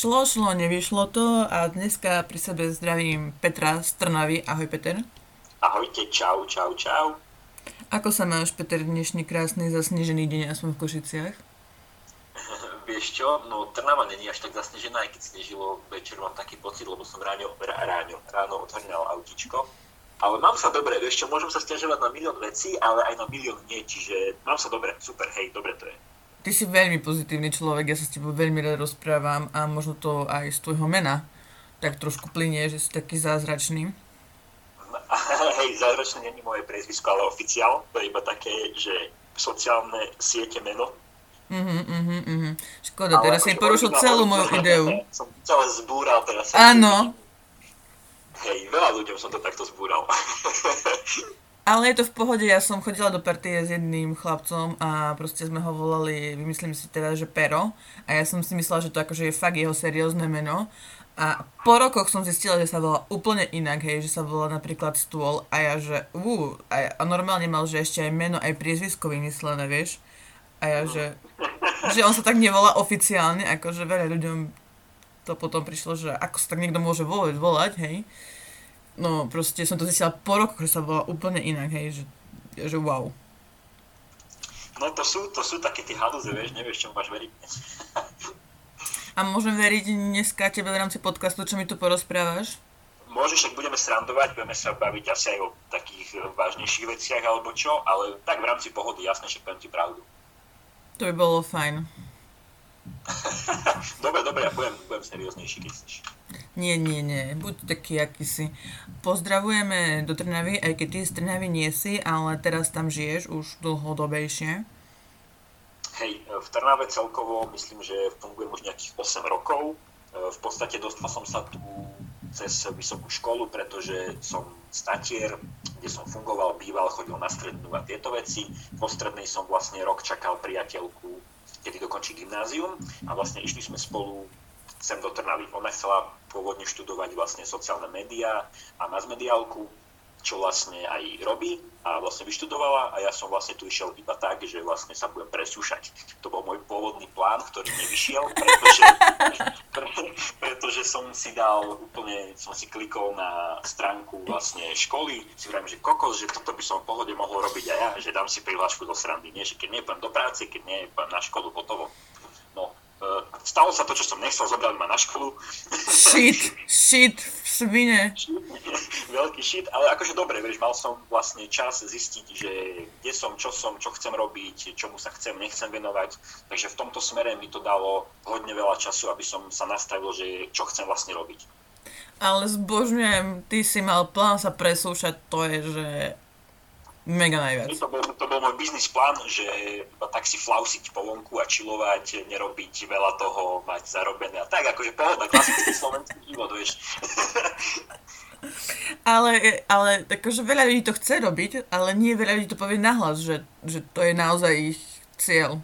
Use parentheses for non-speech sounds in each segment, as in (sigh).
Šlo, šlo, nevyšlo to a dneska pri sebe zdravím Petra z Trnavy. Ahoj Peter. Ahojte, čau, čau, čau. Ako sa máš, Peter, dnešný krásny zasnežený deň aspoň v Košiciach? (laughs) Vieš čo, no Trnava není až tak zasnežená, aj keď snežilo večer, mám taký pocit, lebo som ráno, ráno, ráno otvoril autičko. Ale mám sa dobre, vieš čo, môžem sa stiažovať na milión vecí, ale aj na milión nie, čiže mám sa dobre, super, hej, dobre to je. Ty si veľmi pozitívny človek, ja sa s tebou veľmi rád rozprávam a možno to aj z tvojho mena tak trošku plinie, že si taký zázračný. (laughs) Hej, zázračné není moje priezvisko, ale oficiál, to je iba také, že sociálne siete meno. Mhm, mhm, mhm. Škoda, ale teraz si porušil celú moju ideu. (laughs) Som celé zbúral teraz. Áno. Hej, veľa ľuďom som to takto zbúral. (laughs) Ale je to v pohode, ja som chodila do partie s jedným chlapcom a proste sme ho volali, vymyslím si teda, že Pero. A ja som si myslela, že to akože je fakt jeho seriózne meno. A po rokoch som zistila, že sa volá úplne inak, hej, že sa volá napríklad Stôl a ja, že uh, a, a normálne mal, že ešte aj meno, aj priezvisko vymyslené, vieš. A ja, že, že on sa tak nevolá oficiálne, akože veľa ľuďom to potom prišlo, že ako sa tak niekto môže volať, volať, hej. No proste som to zistila po rokoch, že sa volá úplne inak, hej, že, že wow. No to sú, to sú také tie haluze, vieš, nevieš, čo máš veriť. A môžem veriť dneska tebe v rámci podcastu, čo mi tu porozprávaš? Môžeš, ak budeme srandovať, budeme sa baviť asi aj o takých vážnejších veciach alebo čo, ale tak v rámci pohody jasne, že poviem ti pravdu. To by bolo fajn. (laughs) dobre, dobre, ja budem, budem serióznejší, keď chceš. Nie, nie, nie, buď taký, aký si. Pozdravujeme do Trnavy, aj keď ty z Trnavy nie si, ale teraz tam žiješ už dlhodobejšie. Hej, v Trnave celkovo myslím, že fungujem už nejakých 8 rokov. V podstate dostal som sa tu cez vysokú školu, pretože som statier, kde som fungoval, býval, chodil na strednú a tieto veci. Po strednej som vlastne rok čakal priateľku, kedy dokončí gymnázium a vlastne išli sme spolu sem do Trnavy. Ona chcela pôvodne študovať vlastne sociálne médiá a masmediálku, čo vlastne aj robí a vlastne vyštudovala a ja som vlastne tu išiel iba tak, že vlastne sa budem presúšať. To bol môj pôvodný plán, ktorý nevyšiel, pretože, (laughs) pre, pretože som si dal úplne, som si klikol na stránku vlastne školy, si vravím, že kokos, že toto by som v pohode mohol robiť aj ja, že dám si prihlášku do srandy, nie, že keď nie do práce, keď nie na školu, hotovo. No, stalo sa to, čo som nechcel, zobrali ma na školu. Shit, (laughs) shit, svine. Veľký shit, ale akože dobre, vieš, mal som vlastne čas zistiť, že kde som, čo som, čo chcem robiť, čomu sa chcem, nechcem venovať. Takže v tomto smere mi to dalo hodne veľa času, aby som sa nastavil, že čo chcem vlastne robiť. Ale zbožňujem, ty si mal plán sa presúšať, to je, že Mega najviac. To bol, to bol môj biznis plán, že iba tak si flausiť po vonku a čilovať, nerobiť veľa toho, mať zarobené a tak, akože pohoda, klasický slovenský život, vieš. (laughs) ale, ale akože veľa ľudí to chce robiť, ale nie veľa ľudí to povie nahlas, že, že to je naozaj ich cieľ.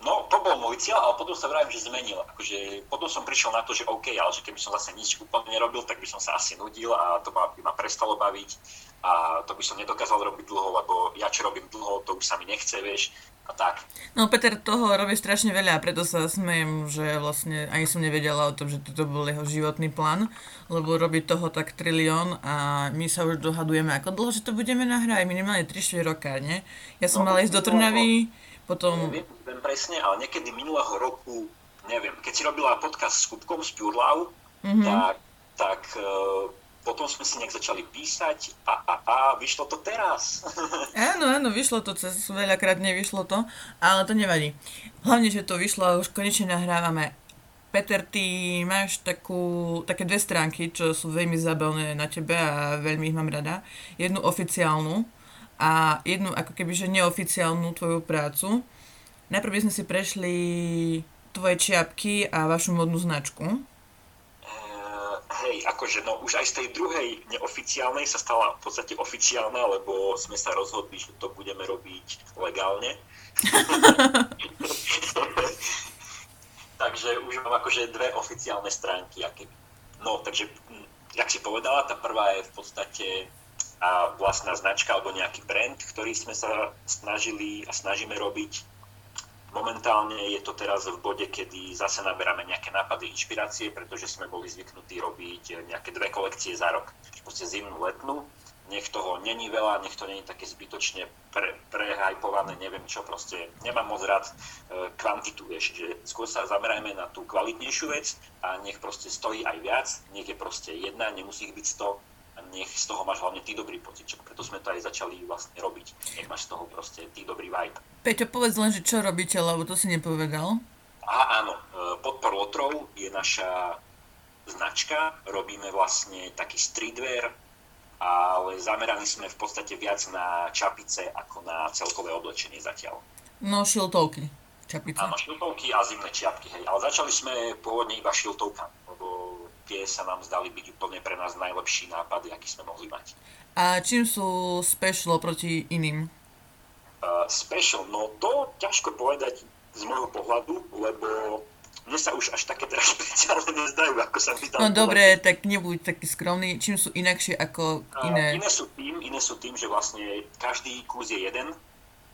No, to bol môj cieľ, ale potom sa vravím, že zmenil. Akože, potom som prišiel na to, že OK, ale že keby som vlastne nič úplne nerobil, tak by som sa asi nudil a to by ma prestalo baviť a to by som nedokázal robiť dlho, lebo ja čo robím dlho, to už sa mi nechce, vieš, a tak. No Peter toho robí strašne veľa a preto sa smejem, že vlastne ani som nevedela o tom, že toto bol jeho životný plán, lebo robí toho tak trilión a my sa už dohadujeme, ako dlho, že to budeme nahrať, minimálne 3-4 roka, nie? Ja som no, mala ísť do Trnavy, potom... Neviem, neviem presne, ale niekedy minulého roku, neviem, keď si robila podcast s Kupkom z Pure Love, mm-hmm. tak, tak uh, potom sme si nejak začali písať a, a, a vyšlo to teraz. (laughs) áno, áno, vyšlo to, cez veľakrát nevyšlo to, ale to nevadí. Hlavne, že to vyšlo a už konečne nahrávame. Peter, ty máš takú, také dve stránky, čo sú veľmi zabavné na tebe a veľmi ich mám rada. Jednu oficiálnu a jednu ako keby, že neoficiálnu tvoju prácu. Najprv by sme si prešli tvoje čiapky a vašu modnú značku hej, akože no už aj z tej druhej neoficiálnej sa stala v podstate oficiálna, lebo sme sa rozhodli, že to budeme robiť legálne. (laughs) takže už mám akože dve oficiálne stránky. Aké. No, takže, jak si povedala, tá prvá je v podstate a vlastná značka alebo nejaký brand, ktorý sme sa snažili a snažíme robiť. Momentálne je to teraz v bode, kedy zase naberáme nejaké nápady, inšpirácie, pretože sme boli zvyknutí robiť nejaké dve kolekcie za rok. Proste zimnú, letnú. Nech toho není veľa, nech to není také zbytočne pre, prehajpované, neviem čo, proste nemám moc rád e, kvantitu, vieš, že skôr sa zamerajme na tú kvalitnejšiu vec a nech proste stojí aj viac, nech je proste jedna, nemusí ich byť 100, nech z toho máš hlavne ty dobrý pocit, preto sme to aj začali vlastne robiť, nech máš z toho proste ty dobrý vibe. Peťo, povedz len, že čo robíte, lebo to si nepovedal. Aha, áno, e, Podpor Lotrov je naša značka, robíme vlastne taký streetwear, ale zameraní sme v podstate viac na čapice ako na celkové oblečenie zatiaľ. No, šiltovky, čapice. Áno, šiltovky a zimné čiapky, hej. Ale začali sme pôvodne iba šiltovkami tie sa nám zdali byť úplne pre nás najlepší nápad, aký sme mohli mať. A čím sú special proti iným? Uh, special, no to ťažko povedať z môjho pohľadu, lebo mne sa už až také teraz (laughs) špeciálne nezdajú, ako sa mi tam... No dobre, tak nebuď taký skromný. Čím sú inakšie ako iné? Uh, iné, sú tým, iné sú tým, že vlastne každý kus je jeden.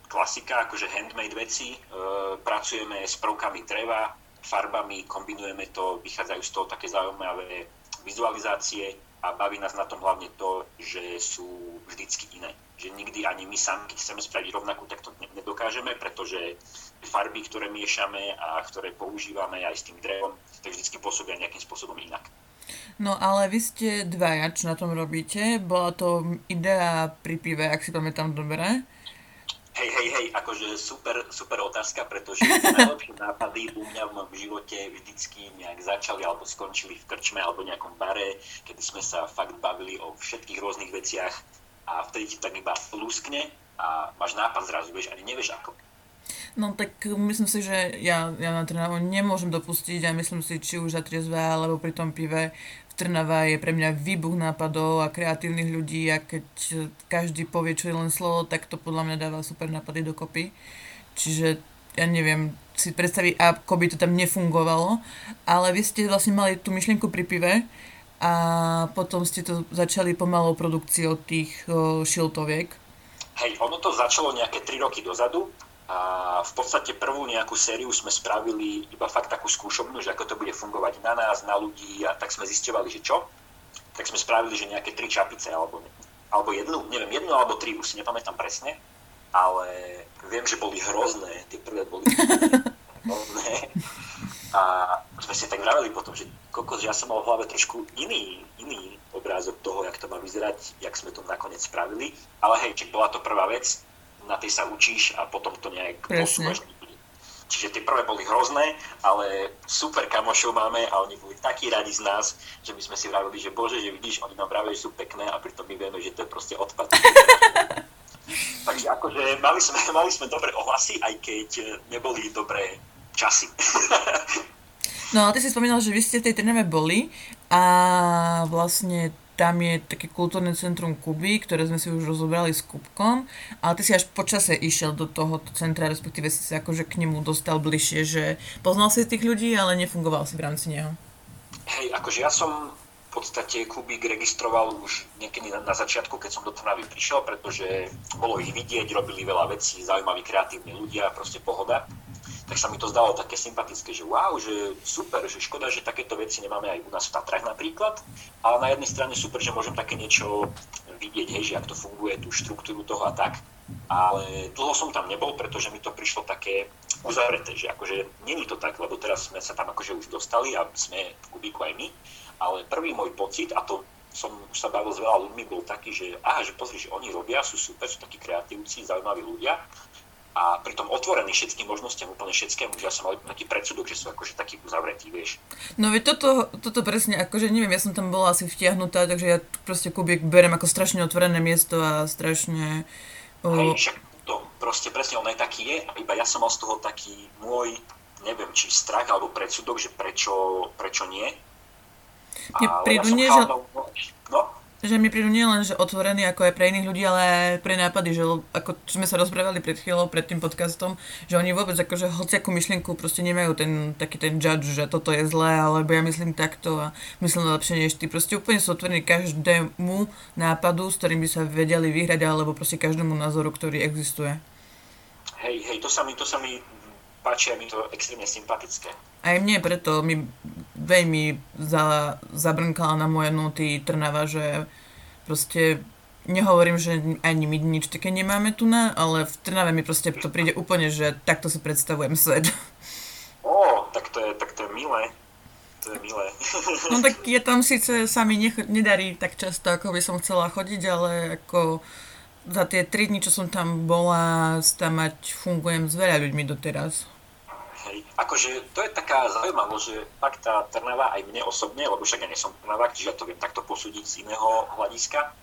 Klasika, akože handmade veci. Uh, pracujeme s prvkami dreva, farbami, kombinujeme to, vychádzajú z toho také zaujímavé vizualizácie a baví nás na tom hlavne to, že sú vždycky iné. Že nikdy ani my sami, keď chceme spraviť rovnakú, tak to nedokážeme, pretože farby, ktoré miešame a ktoré používame aj s tým drevom, tak vždycky pôsobia nejakým spôsobom inak. No ale vy ste dvaja, čo na tom robíte. Bola to idea pri pive, ak si pamätám dobre. Hej, hej, hej, akože super, super otázka, pretože najlepšie nápady u mňa v mojom živote vždycky nejak začali alebo skončili v krčme alebo nejakom bare, kedy sme sa fakt bavili o všetkých rôznych veciach a vtedy ti tak iba luskne a máš nápad zrazu, vieš, ani nevieš ako. No tak myslím si, že ja, ja na Trnavu nemôžem dopustiť a myslím si, či už za triezve alebo pri tom pive Trnava je pre mňa výbuch nápadov a kreatívnych ľudí a keď každý povie, čo je len slovo, tak to podľa mňa dáva super nápady dokopy. Čiže ja neviem si predstaviť, ako by to tam nefungovalo, ale vy ste vlastne mali tú myšlienku pri pive a potom ste to začali pomalou produkciou tých o, šiltoviek. Hej, ono to začalo nejaké 3 roky dozadu a v podstate prvú nejakú sériu sme spravili iba fakt takú skúšobnú, že ako to bude fungovať na nás, na ľudí a tak sme zistovali, že čo. Tak sme spravili, že nejaké tri čapice alebo, alebo jednu, neviem, jednu alebo tri, už si nepamätám presne, ale viem, že boli hrozné, tie prvé boli (laughs) hrozné. A sme si tak vraveli potom, že kokos, ja som mal v hlave trošku iný, iný obrázok toho, jak to má vyzerať, jak sme to nakoniec spravili. Ale hej, či bola to prvá vec, na tej sa učíš a potom to nejak posúvaš. Čiže tie prvé boli hrozné, ale super kamošov máme a oni boli takí radi z nás, že my sme si vravili, že bože, že vidíš, oni nám vravili, že sú pekné a pritom my vieme, že to je proste odpad. (laughs) Takže akože mali sme, (laughs) mali sme dobré ohlasy, aj keď neboli dobré časy. (laughs) no a ty si spomínal, že vy ste v tej Trnave boli a vlastne tam je také kultúrne centrum Kuby, ktoré sme si už rozobrali s Kubkom, ale ty si až počase išiel do tohoto centra, respektíve si sa akože k nemu dostal bližšie, že poznal si tých ľudí, ale nefungoval si v rámci neho. Hej, akože ja som v podstate Kubík registroval už niekedy na, na začiatku, keď som do Trnavy prišiel, pretože bolo ich vidieť, robili veľa vecí, zaujímaví, kreatívni ľudia, proste pohoda tak sa mi to zdalo také sympatické, že wow, že super, že škoda, že takéto veci nemáme aj u nás v Tatrach napríklad, ale na jednej strane super, že môžem také niečo vidieť, hej, že ak to funguje, tú štruktúru toho a tak, ale dlho som tam nebol, pretože mi to prišlo také uzavreté, že akože není to tak, lebo teraz sme sa tam akože už dostali a sme v Kubíku aj my, ale prvý môj pocit, a to som už sa bavil s veľa ľuďmi, bol taký, že aha, že pozri, že oni robia, sú super, sú takí kreatívci, zaujímaví ľudia, a pritom otvorený všetkým možnostiam, úplne všetkému, že ja som mal taký predsudok, že sú akože takí uzavretí, vieš. No veď toto, toto presne, akože neviem, ja som tam bola asi vtiahnutá, takže ja proste Kubík berem ako strašne otvorené miesto a strašne... O... Hej, však to proste presne on aj taký je a iba ja som mal z toho taký môj, neviem, či strach alebo predsudok, že prečo, prečo nie. Mne prídu, ja nie, že... No? Že mi prídu nielen, že otvorení ako aj pre iných ľudí, ale aj pre nápady, že ako sme sa rozprávali pred chvíľou, pred tým podcastom, že oni vôbec akože hociakú myšlienku proste nemajú ten taký ten judge, že toto je zlé, alebo ja myslím takto a myslím lepšie než ty. Proste úplne sú otvorení každému nápadu, s ktorým by sa vedeli vyhrať, alebo proste každému názoru, ktorý existuje. Hej, hej, to sa mi, to sa mi páči a mi to extrémne sympatické. Aj mne, preto mi veľmi za, zabrnkala na moje noty Trnava, že proste nehovorím, že ani my nič také nemáme tu na, ale v Trnave mi proste to príde úplne, že takto si predstavujem svet. Ó, tak to je, tak to je milé. To je milé. No tak je tam síce sa mi nech- nedarí tak často, ako by som chcela chodiť, ale ako za tie 3 dní, čo som tam bola, tam mať fungujem s veľa ľuďmi doteraz. Hej, akože to je taká zaujímavosť, že fakt tá Trnava aj mne osobne, lebo však ja nie som Trnava, čiže ja to viem takto posúdiť z iného hľadiska,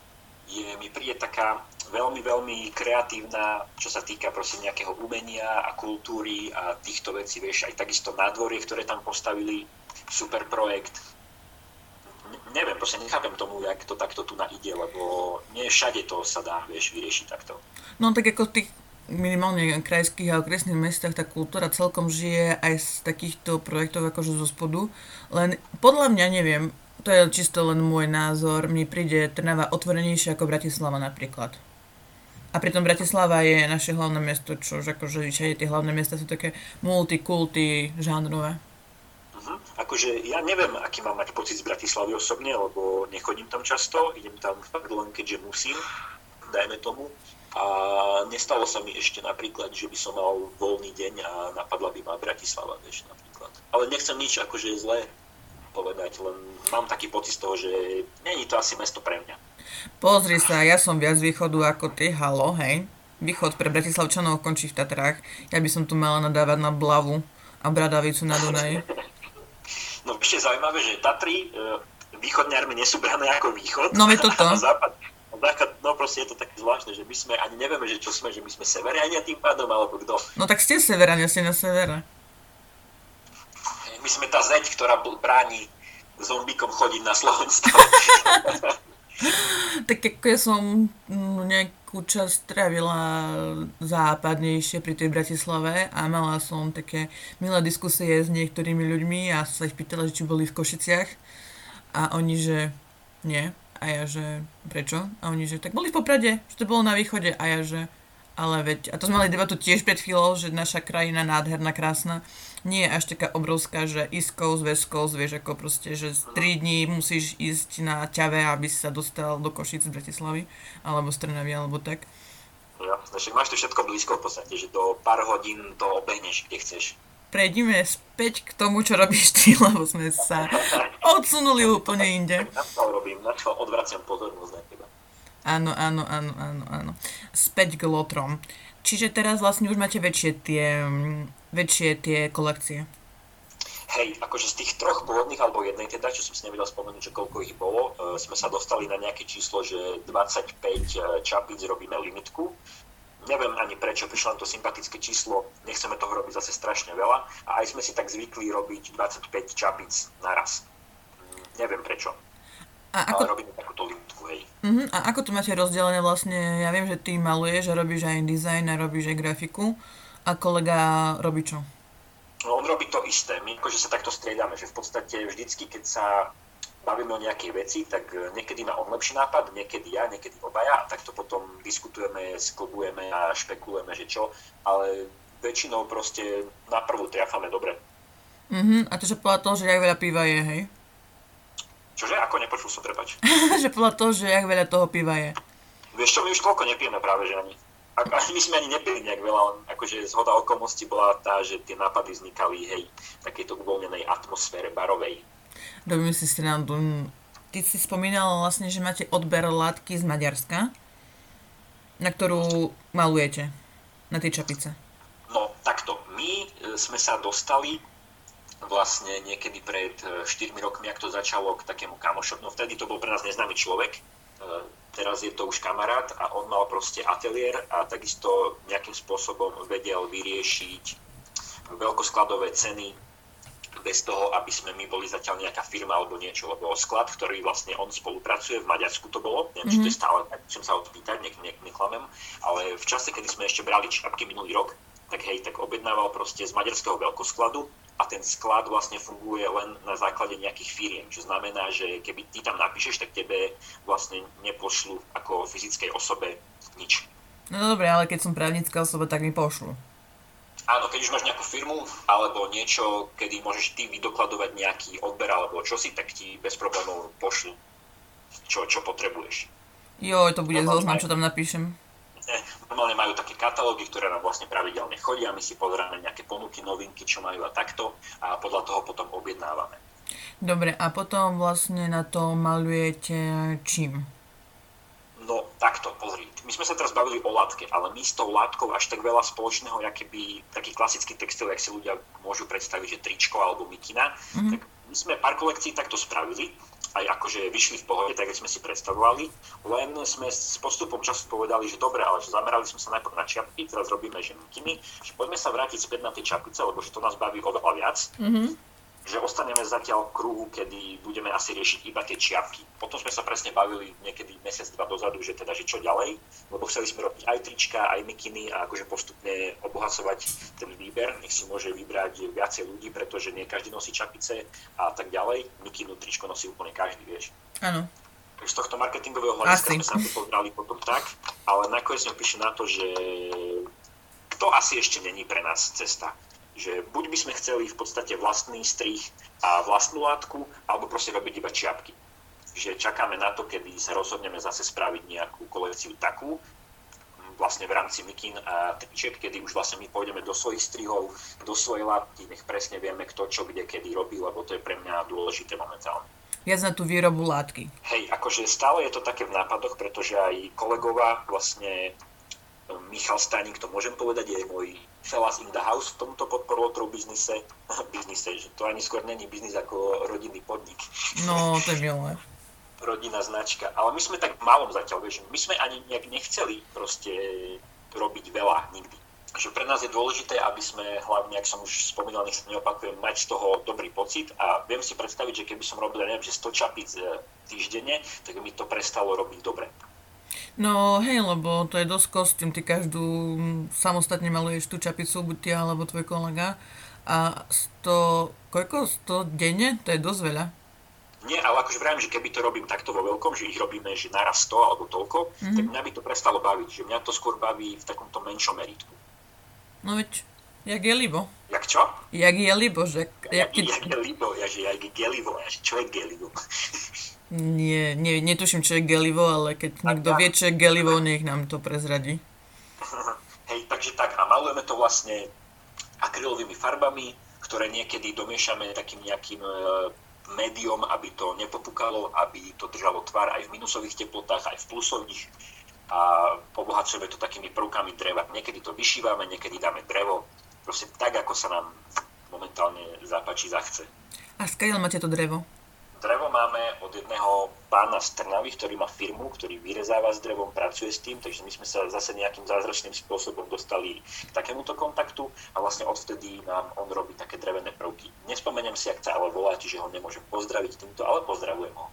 je, mi príde taká veľmi, veľmi kreatívna, čo sa týka proste nejakého umenia a kultúry a týchto vecí, vieš, aj takisto nádvorie, ktoré tam postavili, super projekt, neviem, proste nechápem tomu, jak to takto tu na ide, lebo nie všade to sa dá, vieš, vyriešiť takto. No tak ako tých minimálne krajských a okresných mestách tá kultúra celkom žije aj z takýchto projektov akože zo spodu. Len podľa mňa neviem, to je čisto len môj názor, mi príde Trnava otvorenejšia ako Bratislava napríklad. A pritom Bratislava je naše hlavné mesto, čo akože tie hlavné mesta sú také multikulty, žánrové. Uh-huh. Akože ja neviem, aký mám mať pocit z Bratislavy osobne, lebo nechodím tam často, idem tam fakt len keďže musím, dajme tomu. A nestalo sa mi ešte napríklad, že by som mal voľný deň a napadla by ma Bratislava, vieš, napríklad. Ale nechcem nič akože zlé povedať, len mám taký pocit z toho, že není to asi mesto pre mňa. Pozri sa, ja som viac východu ako ty, halo, hej. Východ pre Bratislavčanov končí v Tatrách. Ja by som tu mala nadávať na Blavu a Bradavicu na Dunaji. (laughs) No ešte zaujímavé, že Tatry, e, východné army nie sú brané ako východ. No je toto. (laughs) A západ, západ, no proste je to také zvláštne, že my sme, ani nevieme, že čo sme, že my sme severiania tým pádom, alebo kto. No tak ste severania, ste na severe. My sme tá zeď, ktorá bráni zombíkom chodiť na Slovensko. (laughs) tak ako ja som nejakú časť trávila západnejšie pri tej Bratislave a mala som také milé diskusie s niektorými ľuďmi a sa ich pýtala, či boli v Košiciach a oni, že nie. A ja, že prečo? A oni, že tak boli v Poprade, že to bolo na východe a ja, že ale veď, a to sme mali debatu tiež pred chvíľou, že naša krajina nádherná, krásna, nie je až taká obrovská, že East Coast, West Coast, vieš, ako proste, že 3 dní musíš ísť na ťave, aby si sa dostal do Košic Bratislavy, alebo z Trnavy, alebo tak. Jo, však máš to všetko blízko v podstate, že do pár hodín to obehneš, kde chceš. Prejdime späť k tomu, čo robíš ty, (laughs) lebo sme sa odsunuli úplne inde. Na čo robím, na čo odvraciam pozornosť na teba. Áno, áno, áno, áno, áno. Späť k lotrom. Čiže teraz vlastne už máte väčšie tie, väčšie tie kolekcie. Hej, akože z tých troch pôvodných, alebo jednej teda, čo som si nevedel spomenúť, že koľko ich bolo, e, sme sa dostali na nejaké číslo, že 25 e, čapíc robíme limitku. Neviem ani prečo, prišlo nám to sympatické číslo, nechceme toho robiť zase strašne veľa a aj sme si tak zvykli robiť 25 čapíc naraz. Neviem prečo. A ako... Ale robíme takúto limitku, hej. Uh-huh. A ako to máte rozdelené vlastne? Ja viem, že ty maluješ a robíš aj dizajn a robíš aj grafiku. A kolega robí čo? No, on robí to isté. My akože sa takto striedame, že v podstate vždycky, keď sa bavíme o nejakej veci, tak niekedy má on lepší nápad, niekedy ja, niekedy obaja, a takto potom diskutujeme, sklbujeme a špekulujeme, že čo, ale väčšinou proste na prvú triafame dobre. Uh-huh. A to, že podľa toho, že jak veľa piva je, hej? Čože? Ako nepočul som, prepač. (laughs) že podľa toho, že jak veľa toho piva je. Vieš čo, my už toľko nepijeme práve, že ani. A, my sme ani nepili nejak veľa, akože zhoda okolností bola tá, že tie nápady vznikali, hej, v takejto uvoľnenej atmosfére barovej. Robím si srandu. Ty si spomínal vlastne, že máte odber látky z Maďarska, na ktorú malujete, na tie čapice. No, takto. My e, sme sa dostali vlastne niekedy pred 4 e, rokmi, ak to začalo k takému kamošovi, no vtedy to bol pre nás neznámy človek, e, teraz je to už kamarát a on mal proste ateliér a takisto nejakým spôsobom vedel vyriešiť veľkoskladové ceny bez toho, aby sme my boli zatiaľ nejaká firma alebo niečo, lebo sklad, ktorý vlastne on spolupracuje, v Maďarsku to bolo, neviem, mm-hmm. či to je mhm. stále, chcem sa odpýtať, nech, nech neklamem, ale v čase, kedy sme ešte brali čapky minulý rok, tak hej, tak objednával proste z maďarského veľkoskladu a ten sklad vlastne funguje len na základe nejakých firiem, čo znamená, že keby ty tam napíšeš, tak tebe vlastne nepošlu ako fyzickej osobe nič. No dobre, ale keď som právnická osoba, tak mi pošlu. Áno, keď už máš nejakú firmu alebo niečo, kedy môžeš ty vydokladovať nejaký odber alebo čosi, tak ti bez problémov pošlu, čo, čo potrebuješ. Jo, to bude zoznam, čo tam napíšem. Normálne majú také katalógy, ktoré nám vlastne pravidelne chodia, my si pozeráme nejaké ponuky, novinky, čo majú a takto a podľa toho potom objednávame. Dobre, a potom vlastne na to malujete čím? No takto, pozri. My sme sa teraz bavili o látke, ale my s tou látkou až tak veľa spoločného, aké by taký klasický textil, jak si ľudia môžu predstaviť, že tričko alebo mikina, mm-hmm. tak my sme pár kolekcií takto spravili, aj akože vyšli v pohode, tak ako sme si predstavovali, len sme s postupom času povedali, že dobre, ale že zamerali sme sa najprv na čiapky, teraz robíme že mikiny, že poďme sa vrátiť späť na tie čapice, lebo že to nás baví oveľa viac. Mm-hmm že ostaneme zatiaľ v kruhu, kedy budeme asi riešiť iba tie čiapky. Potom sme sa presne bavili niekedy mesiac, dva dozadu, že teda, že čo ďalej, lebo chceli sme robiť aj trička, aj mikiny a akože postupne obohacovať ten výber. Nech si môže vybrať viacej ľudí, pretože nie každý nosí čapice a tak ďalej. Mikinu, tričko nosí úplne každý, vieš. Áno. Z tohto marketingového hľadiska sme sa pozerali potom tak, ale nakoniec sme prišli na to, že to asi ešte není pre nás cesta že buď by sme chceli v podstate vlastný strih a vlastnú látku, alebo proste robiť iba čiapky. Že čakáme na to, kedy sa rozhodneme zase spraviť nejakú kolekciu takú, vlastne v rámci mikin a tričiek, kedy už vlastne my pôjdeme do svojich strihov, do svojej látky, nech presne vieme, kto čo kde kedy robí, lebo to je pre mňa dôležité momentálne. Viac na tú výrobu látky. Hej, akože stále je to také v nápadoch, pretože aj kolegová vlastne Michal Staník, to môžem povedať, je môj fellas in the house v tomto podporovateľov biznise, (laughs) biznise, že to ani skôr není biznis ako rodinný podnik. No, (laughs) to je milé. Rodinná značka. Ale my sme tak malom zatiaľ, vieš, my sme ani nejak nechceli proste robiť veľa nikdy. Že pre nás je dôležité, aby sme hlavne, ak som už spomínal, nech sa neopakujem, mať z toho dobrý pocit a viem si predstaviť, že keby som robil, neviem, že 100 čapíc e, týždenne, tak mi to prestalo robiť dobre. No hej, lebo to je dosť kostým, ty každú samostatne maluješ tú čapicu, buď ty alebo tvoj kolega a 100, koľko? 100 denne? To je dosť veľa. Nie, ale akože vravím, že keby to robím takto vo veľkom, že ich robíme, že naraz 100 alebo toľko, mm-hmm. tak mňa by to prestalo baviť, že mňa to skôr baví v takomto menšom meritku. No veď, jak je libo. Jak čo? Jak je libo, že... Jak, jak, jak je libo, ja, že jak je gelivo, ja, že čo je gelivo? (laughs) Nie, nie, netuším, čo je gelivo, ale keď niekto vie, čo je gelivo, nech nám to prezradí. (laughs) Hej, takže tak, a malujeme to vlastne akrylovými farbami, ktoré niekedy domiešame takým nejakým e, médium, aby to nepopukalo, aby to držalo tvar aj v minusových teplotách, aj v plusových a obohacujeme to takými prvkami dreva. Niekedy to vyšívame, niekedy dáme drevo, proste tak, ako sa nám momentálne zapáči, zachce. A skáďal máte to drevo? Máme od jedného pána z Trnavy, ktorý má firmu, ktorý vyrezáva s drevom, pracuje s tým, takže my sme sa zase nejakým zázračným spôsobom dostali k takémuto kontaktu a vlastne odvtedy nám on robí také drevené prvky. Nespomeniem si, ak sa ale volá, čiže ho nemôžem pozdraviť týmto, ale pozdravujem ho.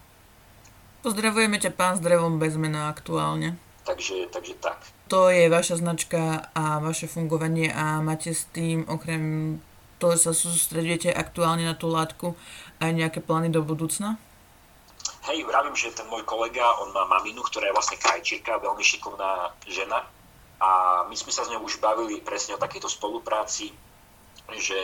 Pozdravujeme ťa pán s drevom bez mena aktuálne. Takže, takže tak. To je vaša značka a vaše fungovanie a máte s tým okrem toho, že sa sústredujete aktuálne na tú látku, aj nejaké plány do budúcna? Hej, vravím, že ten môj kolega, on má maminu, ktorá je vlastne krajčírka, veľmi šikovná žena. A my sme sa s ňou už bavili presne o takejto spolupráci, že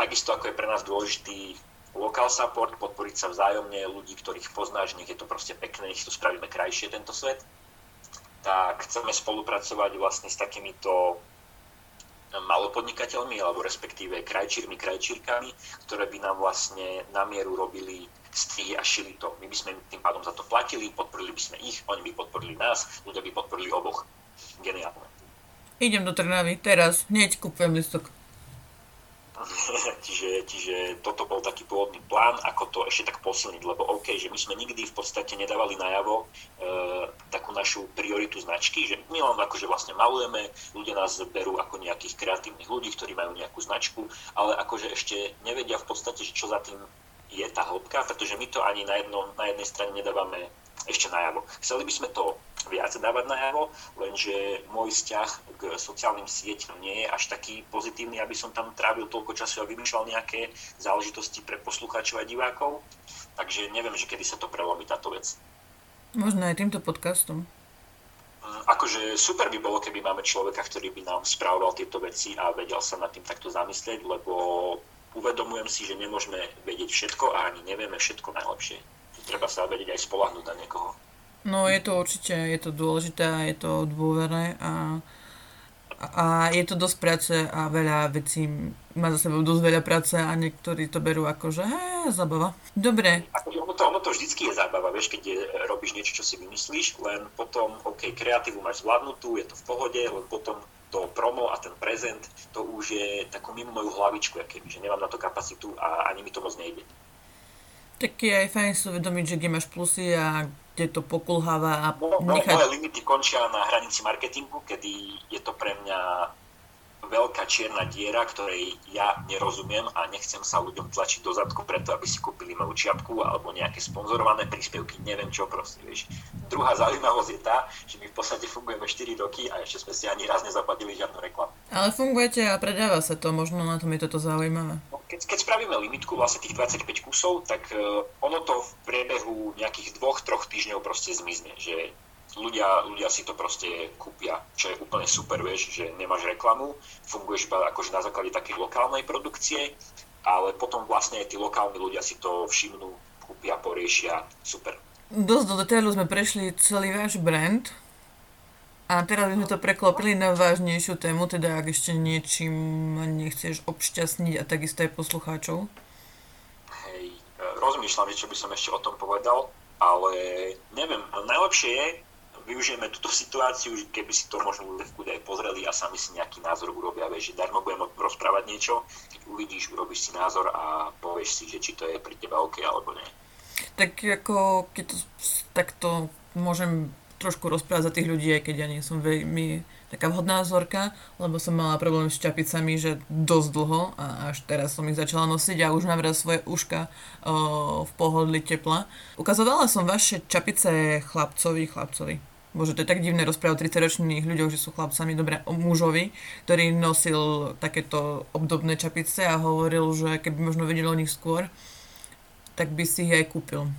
takisto ako je pre nás dôležitý local support, podporiť sa vzájomne ľudí, ktorých poznáš, nech je to proste pekné, nech to spravíme krajšie tento svet, tak chceme spolupracovať vlastne s takýmito malopodnikateľmi alebo respektíve krajčírmi, krajčírkami, ktoré by nám vlastne na mieru robili strihy a šili to. My by sme tým pádom za to platili, podporili by sme ich, oni by podporili nás, ľudia by podporili oboch. Geniálne. Idem do Trnavy, teraz, hneď kúpujem listok. (laughs) čiže, čiže toto bol taký pôvodný plán, ako to ešte tak posilniť, lebo OK, že my sme nikdy v podstate nedávali najavo e, takú našu prioritu značky, že my len akože vlastne malujeme, ľudia nás berú ako nejakých kreatívnych ľudí, ktorí majú nejakú značku, ale akože ešte nevedia v podstate, že čo za tým je tá hĺbka, pretože my to ani na, jedno, na jednej strane nedávame ešte najavo. Chceli by sme to viac dávať najavo, lenže môj vzťah k sociálnym sieťam nie je až taký pozitívny, aby som tam trávil toľko času a vymýšľal nejaké záležitosti pre poslucháčov a divákov. Takže neviem, že kedy sa to prelomí táto vec. Možno aj týmto podcastom. Mm, akože super by bolo, keby máme človeka, ktorý by nám spravoval tieto veci a vedel sa nad tým takto zamyslieť, lebo uvedomujem si, že nemôžeme vedieť všetko a ani nevieme všetko najlepšie. Treba sa vedieť aj spolahnúť na niekoho. No je to určite, je to dôležité a je to dôverné a a je to dosť práce a veľa vecí má za sebou dosť veľa práce a niektorí to berú ako, že hej, zabava. Dobre. Akože ono to, ono to vždycky je zábava, vieš, keď je, robíš niečo, čo si vymyslíš, len potom, OK, kreatívu máš zvládnutú, je to v pohode, len potom to promo a ten prezent, to už je takú mimo moju hlavičku, keby, že nemám na to kapacitu a ani mi to moc nejde. Tak je aj fajn si uvedomiť, že kde máš plusy a to pokulháva a no, no, nechať... Moje limity končia na hranici marketingu, kedy je to pre mňa veľká čierna diera, ktorej ja nerozumiem a nechcem sa ľuďom tlačiť do zadku preto, aby si kúpili moju čiapku alebo nejaké sponzorované príspevky, neviem čo proste, vieš. Druhá zaujímavosť je tá, že my v podstate fungujeme 4 roky a ešte sme si ani raz nezaplatili žiadnu reklamu. Ale fungujete a predáva sa to, možno na tom je toto zaujímavé. No, keď, keď spravíme limitku, vlastne tých 25 kusov, tak uh, ono to v priebehu nejakých dvoch, troch týždňov proste zmizne, že ľudia, ľudia si to proste kúpia, čo je úplne super, vieš, že nemáš reklamu, funguješ iba akože na základe takej lokálnej produkcie, ale potom vlastne aj tí lokálni ľudia si to všimnú, kúpia, poriešia, super. Dosť do detailu sme prešli celý váš brand a teraz by sme to preklopili na vážnejšiu tému, teda ak ešte niečím nechceš obšťastniť a takisto aj poslucháčov. Hej, e, rozmýšľam, čo by som ešte o tom povedal, ale neviem, najlepšie je, využijeme túto situáciu, keby si to možno ľudia v kúde aj pozreli a sami si nejaký názor urobia, vieš, že darmo budem rozprávať niečo, keď uvidíš, urobíš si názor a povieš si, že či to je pri teba OK alebo nie. Tak ako, keď to takto môžem trošku rozprávať za tých ľudí, aj keď ja nie som veľmi taká vhodná vzorka, lebo som mala problém s čapicami, že dosť dlho a až teraz som ich začala nosiť a už mám svoje uška o, v pohodli tepla. Ukazovala som vaše čapice chlapcovi, chlapcovi, Bože, to je tak divné rozprávať o 30-ročných ľuďoch, že sú chlapcami, dobre, o mužovi, ktorý nosil takéto obdobné čapice a hovoril, že keby možno vedel o nich skôr, tak by si ich aj kúpil. (laughs)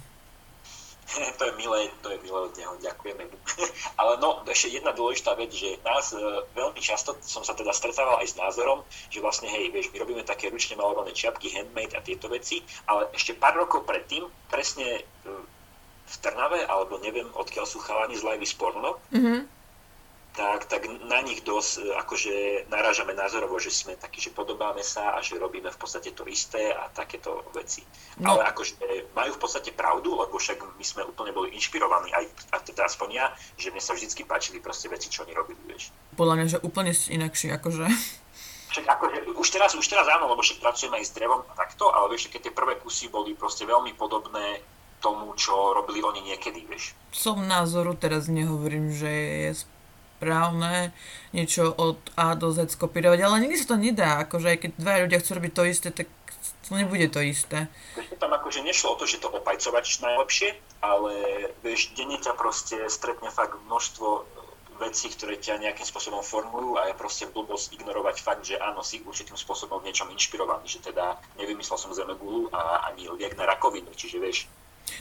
To je milé, to je milé od neho, ďakujeme. (laughs) Ale no, ešte jedna dôležitá vec, že nás e, veľmi často som sa teda stretával aj s názorom, že vlastne hej, vieš, my robíme také ručne malované čiapky, handmade a tieto veci, ale ešte pár rokov predtým, presne e, v Trnave, alebo neviem, odkiaľ sú chalani z Livy Sporno, mm-hmm. tak, tak na nich dosť e, akože narážame názorovo, že sme takí, že podobáme sa a že robíme v podstate to isté a takéto veci. No. Ale akože majú v podstate pravdu, lebo však my sme úplne boli inšpirovaní, aj, a teda aspoň ja, že mne sa vždycky páčili proste veci, čo oni robili, vieš. Podľa mňa, že úplne inakší, akože... Však akože, už teraz, už teraz áno, lebo však pracujeme aj s drevom a takto, ale vieš, keď tie prvé kusy boli proste veľmi podobné tomu, čo robili oni niekedy, vieš. Som názoru, teraz nehovorím, že je správne niečo od A do Z skopírovať, ale nikdy sa to nedá, akože aj keď dva ľudia chcú robiť to isté, tak to nebude to isté. Tam akože nešlo o to, že to opajcovať najlepšie, ale vieš, denne ťa proste stretne fakt množstvo veci, ktoré ťa nejakým spôsobom formujú a je proste blbosť ignorovať fakt, že áno, si určitým spôsobom v niečom inšpirovaný, že teda nevymyslel som zemegulu a ani liek na rakovinu, čiže vieš,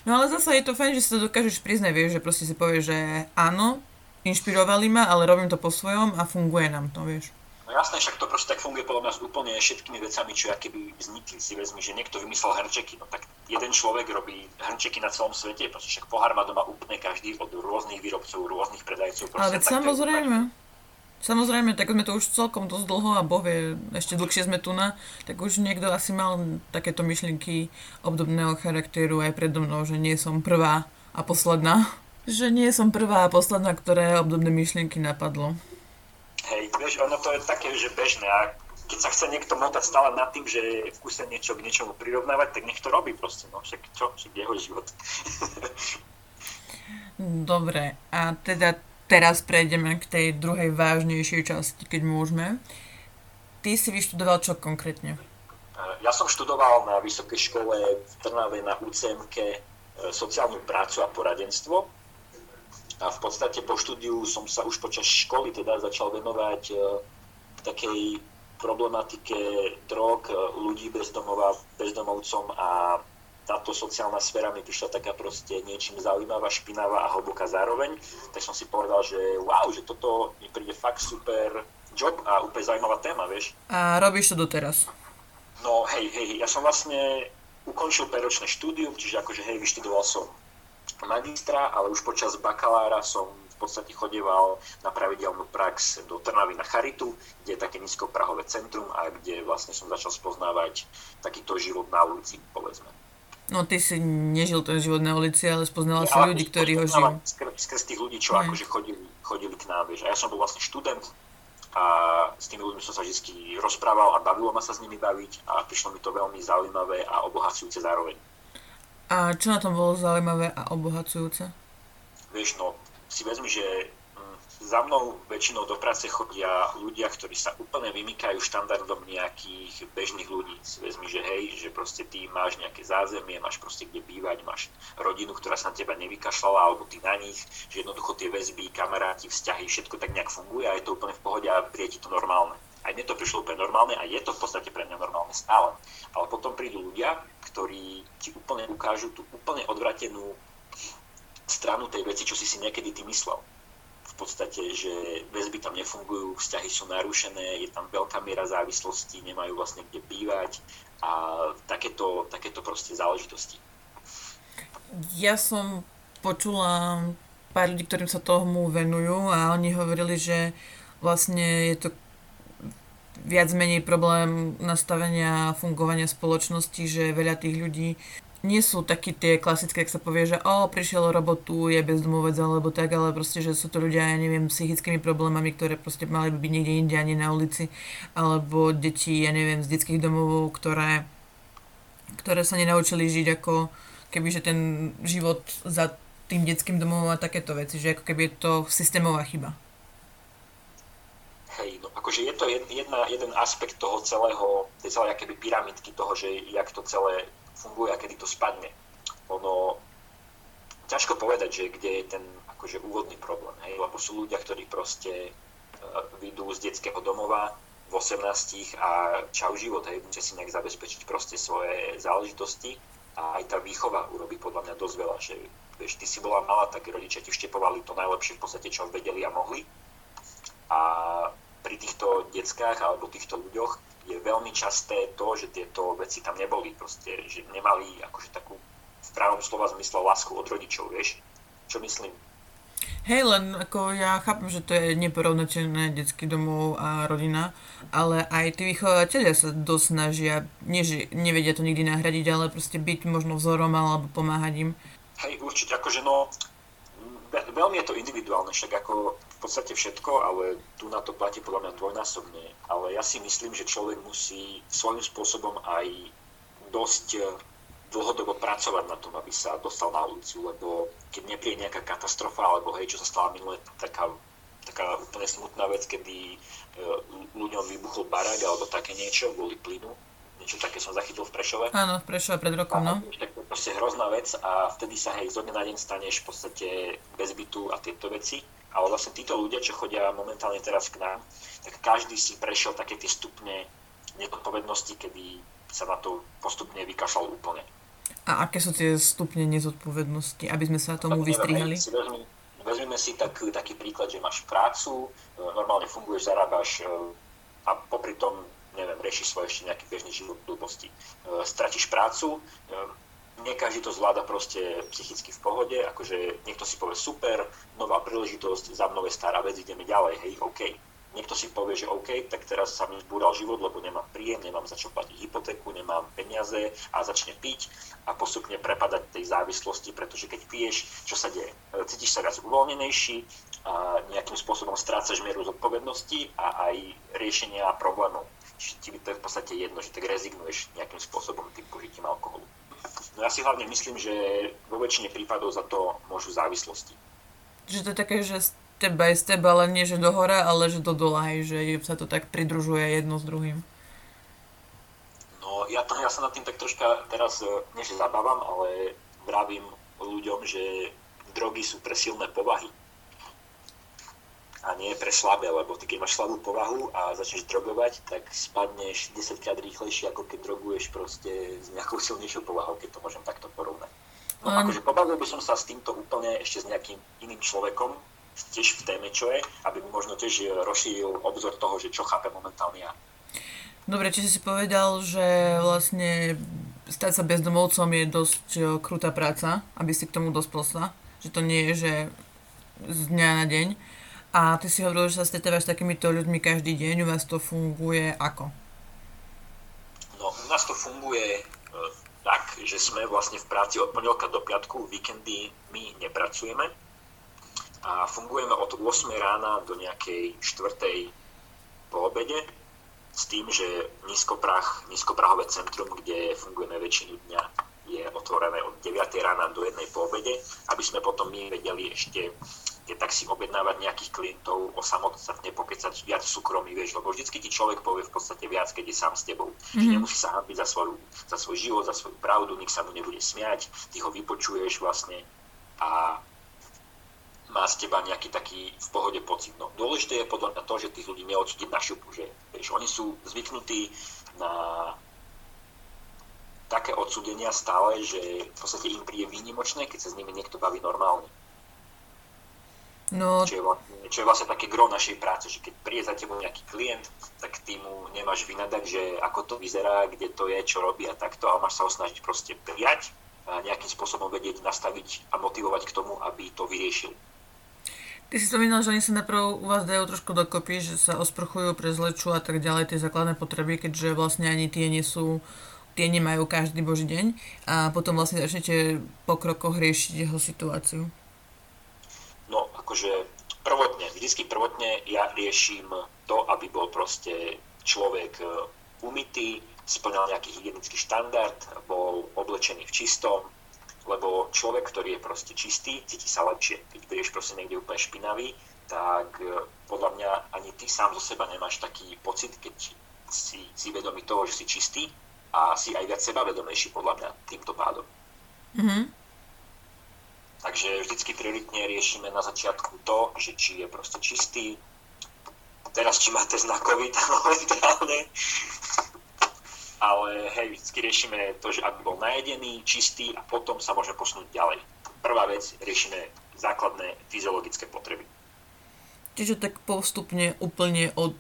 No ale zase je to fajn, že si to dokážeš priznať, vieš, že proste si povieš, že áno, inšpirovali ma, ale robím to po svojom a funguje nám to, vieš. No jasné, však to proste tak funguje podľa mňa s úplne všetkými vecami, čo keby vznikli. Si vezmi, že niekto vymyslel hrnčeky, no tak jeden človek robí hrnčeky na celom svete, proste však pohár má doma úplne každý od rôznych výrobcov, rôznych predajcov. Ale samozrejme. Samozrejme, tak sme to už celkom dosť dlho a Boh vie, ešte dlhšie sme tu na, tak už niekto asi mal takéto myšlienky obdobného charakteru aj predo mnou, že nie som prvá a posledná. (laughs) Že nie som prvá a posledná, ktoré obdobné myšlienky napadlo. Hej, vieš, ono to je také, že bežné a keď sa chce niekto motať stále nad tým, že v kuse niečo k niečomu prirovnávať, tak nech to robí proste, no však čo, však jeho život. (laughs) Dobre, a teda teraz prejdeme k tej druhej vážnejšej časti, keď môžeme. Ty si vyštudoval čo konkrétne? Ja som študoval na vysokej škole v Trnave na UCMK e, sociálnu prácu a poradenstvo. A v podstate po štúdiu som sa už počas školy teda začal venovať e, takej problematike drog, ľudí bezdomova, bezdomovcom a táto sociálna sféra mi prišla taká proste niečím zaujímavá, špinavá a hlboká zároveň, tak som si povedal, že wow, že toto mi príde fakt super job a úplne zaujímavá téma, vieš. A robíš to doteraz? No hej, hej, ja som vlastne ukončil 5 štúdium, čiže akože hej, vyštudoval som magistra, ale už počas bakalára som v podstate chodieval na pravidelnú prax do Trnavy na Charitu, kde je také nízkoprahové centrum a kde vlastne som začal spoznávať takýto život na ulici, povedzme. No ty si nežil ten život na ulici, ale spoznal si ľudí, ktorí ho žijú. Skrz, skrz tých ľudí, čo akože chodili, chodili k nám, vieš. A ja som bol vlastne študent a s tými ľuďmi som sa vždy rozprával a bavilo ma sa s nimi baviť a prišlo mi to veľmi zaujímavé a obohacujúce zároveň. A čo na tom bolo zaujímavé a obohacujúce? Vieš, no, si vezmi, že mm, za mnou väčšinou do práce chodia ľudia, ktorí sa úplne vymykajú štandardom nejakých bežných ľudí. Vezmi, že hej, že proste ty máš nejaké zázemie, máš proste kde bývať, máš rodinu, ktorá sa na teba nevykašľala, alebo ty na nich, že jednoducho tie väzby, kamaráti, vzťahy, všetko tak nejak funguje a je to úplne v pohode a príde ti to normálne. Aj mne to prišlo úplne normálne a je to v podstate pre mňa normálne stále. Ale potom prídu ľudia, ktorí ti úplne ukážu tú úplne odvratenú stranu tej veci, čo si si niekedy ty myslel. Podstate, že väzby tam nefungujú, vzťahy sú narušené, je tam veľká miera závislosti, nemajú vlastne kde bývať a takéto, takéto proste záležitosti. Ja som počula pár ľudí, ktorým sa tomu venujú a oni hovorili, že vlastne je to viac menej problém nastavenia fungovania spoločnosti, že veľa tých ľudí nie sú takí tie klasické, ak sa povie, že o, prišiel robotu, je bezdomovec alebo tak, ale proste, že sú to ľudia, ja neviem, psychickými problémami, ktoré proste mali by byť niekde inde, ani na ulici, alebo deti, ja neviem, z detských domov, ktoré, ktoré sa nenaučili žiť ako keby, že ten život za tým detským domovom a takéto veci, že ako keby je to systémová chyba. Hej, no akože je to jedna, jeden aspekt toho celého, tej celej akéby pyramidky toho, že jak to celé funguje a kedy to spadne. Ono, ťažko povedať, že kde je ten akože úvodný problém, hej, lebo sú ľudia, ktorí proste uh, vyjdú z detského domova v 18 a čau život, hej, musia si nejak zabezpečiť proste svoje záležitosti a aj tá výchova urobí podľa mňa dosť veľa, že vieš, ty si bola malá, tak rodičia ti vštepovali to najlepšie v podstate, čo vedeli a mohli. A pri týchto deckách alebo týchto ľuďoch je veľmi časté to, že tieto veci tam neboli, proste, že nemali akože takú v pravom slova zmysle lásku od rodičov, vieš? Čo myslím? Hej, len ako ja chápem, že to je neporovnateľné detský domov a rodina, ale aj tí vychovateľia sa dosť snažia, nie že nevedia to nikdy nahradiť, ale proste byť možno vzorom alebo pomáhať im. Hej, určite, akože no, veľmi je to individuálne, však ako podstate všetko, ale tu na to platí podľa mňa dvojnásobne. Ale ja si myslím, že človek musí svojím spôsobom aj dosť eh, dlhodobo pracovať na tom, aby sa dostal na ulicu, lebo keď nepríde nejaká katastrofa, alebo hej, čo sa stala minulé, taká, taká úplne smutná vec, kedy eh, ľuďom vybuchol barák alebo také niečo kvôli plynu, niečo také som zachytil v Prešove. Áno, v Prešove pred rokom, no. Tak to je proste hrozná vec a vtedy sa hej, zo dňa na deň staneš v podstate bez bytu a tieto veci ale vlastne títo ľudia, čo chodia momentálne teraz k nám, tak každý si prešiel také tie stupne nezodpovednosti, kedy sa na to postupne vykašľal úplne. A aké sú tie stupne nezodpovednosti, aby sme sa tomu vystrihali? Vezmeme si tak, taký príklad, že máš prácu, e, normálne funguješ, zarábaš e, a popri tom, neviem, riešiš svoj ešte nejaký bežný život blbosti. E, stratíš prácu, nie každý to zvláda proste psychicky v pohode, akože niekto si povie super, nová príležitosť, za mnou je stará vec, ideme ďalej, hej, OK. Niekto si povie, že OK, tak teraz sa mi zbúral život, lebo nemám príjem, nemám za čo platiť hypotéku, nemám peniaze a začne piť a postupne prepadať tej závislosti, pretože keď piješ, čo sa deje? Cítiš sa viac uvoľnenejší, a nejakým spôsobom strácaš mieru zodpovednosti a aj riešenia problémov. Čiže ti to je v podstate jedno, že tak rezignuješ nejakým spôsobom tým požitím alkoholu. No ja si hlavne myslím, že vo väčšine prípadov za to môžu závislosti. Že to je také, že step by step, ale nie že do hora, ale že do dola, že sa to tak pridružuje jedno s druhým. No ja, ja sa nad tým tak troška teraz, e, nie že zabávam, ale vravím ľuďom, že drogy sú pre silné povahy a nie pre slabé, lebo ty keď máš slabú povahu a začneš drogovať, tak spadneš 10 krát rýchlejšie, ako keď droguješ proste s nejakou silnejšou povahou, keď to môžem takto porovnať. Um... Akože pobavil by som sa s týmto úplne ešte s nejakým iným človekom, tiež v téme, čo je, aby možno tiež rozšíril obzor toho, že čo chápe momentálne ja. Dobre, či si povedal, že vlastne stať sa bezdomovcom je dosť krutá práca, aby si k tomu dospel sa. Že to nie je, že z dňa na deň. A ty si hovoril, že sa stretávaš s takýmito ľuďmi každý deň, u vás to funguje ako? No, u nás to funguje e, tak, že sme vlastne v práci od pondelka do piatku, víkendy my nepracujeme a fungujeme od 8 rána do nejakej 4. po obede s tým, že nízkoprah, nízkoprahové centrum, kde fungujeme väčšinu dňa, je otvorené od 9 rána do 1 po obede, aby sme potom my vedeli ešte keď tak si objednávať nejakých klientov o samostatne pokecať viac súkromí, vieš, lebo vždycky ti človek povie v podstate viac, keď je sám s tebou. Mm-hmm. Že nemusí sa hambiť za, svoju, za svoj život, za svoju pravdu, nik sa mu nebude smiať, ty ho vypočuješ vlastne a má z teba nejaký taký v pohode pocit. No, dôležité je podľa mňa to, že tých ľudí neodsúdiť na šupu, že vieš, oni sú zvyknutí na také odsudenia stále, že v podstate im príde výnimočné, keď sa s nimi niekto baví normálne. No... Čo, je vlastne, čo je vlastne také gro našej práce, že keď príde za tebou nejaký klient, tak ty mu nemáš vynadať, že ako to vyzerá, kde to je, čo robí a takto, ale máš sa ho snažiť proste prijať a nejakým spôsobom vedieť, nastaviť a motivovať k tomu, aby to vyriešil. Ty si spomínal, že oni sa najprv u vás dajú trošku dokopy, že sa osprchujú, prezlečú a tak ďalej, tie základné potreby, keďže vlastne ani tie nie sú tie nemajú každý boží deň a potom vlastne začnete po krokoch riešiť jeho situáciu. No, akože prvotne, vždycky prvotne ja riešim to, aby bol proste človek e, umytý, splňal nejaký hygienický štandard, bol oblečený v čistom, lebo človek, ktorý je proste čistý, cíti sa lepšie. Keď budeš proste niekde úplne špinavý, tak e, podľa mňa ani ty sám zo seba nemáš taký pocit, keď si, si vedomý toho, že si čistý a si aj viac sebavedomejší podľa mňa týmto pádom. Mm-hmm. Takže vždycky prioritne riešime na začiatku to, že či je proste čistý, teraz či máte tam (laughs) momentálne, ale hej, vždycky riešime to, že aby bol najedený, čistý a potom sa môžeme posunúť ďalej. Prvá vec, riešime základné fyziologické potreby. Čiže tak postupne úplne od...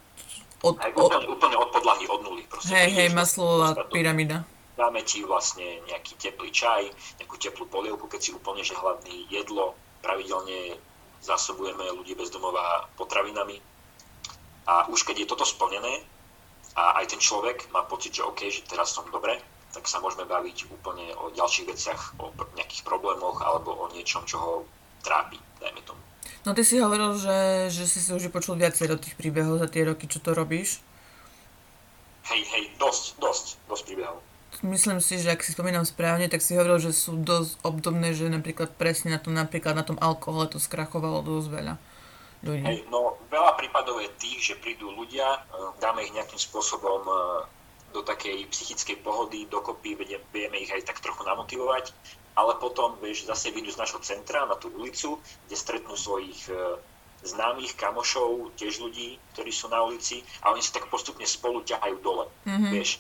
od, od úplne, úplne od podlahy, od nuly. Hej, hej, maslová pyramída dáme ti vlastne nejaký teplý čaj, nejakú teplú polievku, keď si úplne že hladný jedlo. Pravidelne zásobujeme ľudí bez domova potravinami. A už keď je toto splnené a aj ten človek má pocit, že OK, že teraz som dobre, tak sa môžeme baviť úplne o ďalších veciach, o nejakých problémoch alebo o niečom, čo ho trápi, dajme tomu. No ty si hovoril, že, že si si už počul viacero tých príbehov za tie roky, čo to robíš. Hej, hej, dosť, dosť, dosť príbehov myslím si, že ak si spomínam správne, tak si hovoril, že sú dosť obdobné, že napríklad presne na tom, napríklad na tom alkohole to skrachovalo dosť veľa ľudí. Hej, no veľa prípadov je tých, že prídu ľudia, e, dáme ich nejakým spôsobom e, do takej psychickej pohody, dokopy, vieme ich aj tak trochu namotivovať, ale potom, vieš, zase vyjdú z našho centra na tú ulicu, kde stretnú svojich e, známych kamošov, tiež ľudí, ktorí sú na ulici a oni sa tak postupne spolu ťahajú dole. Mm-hmm. Vieš,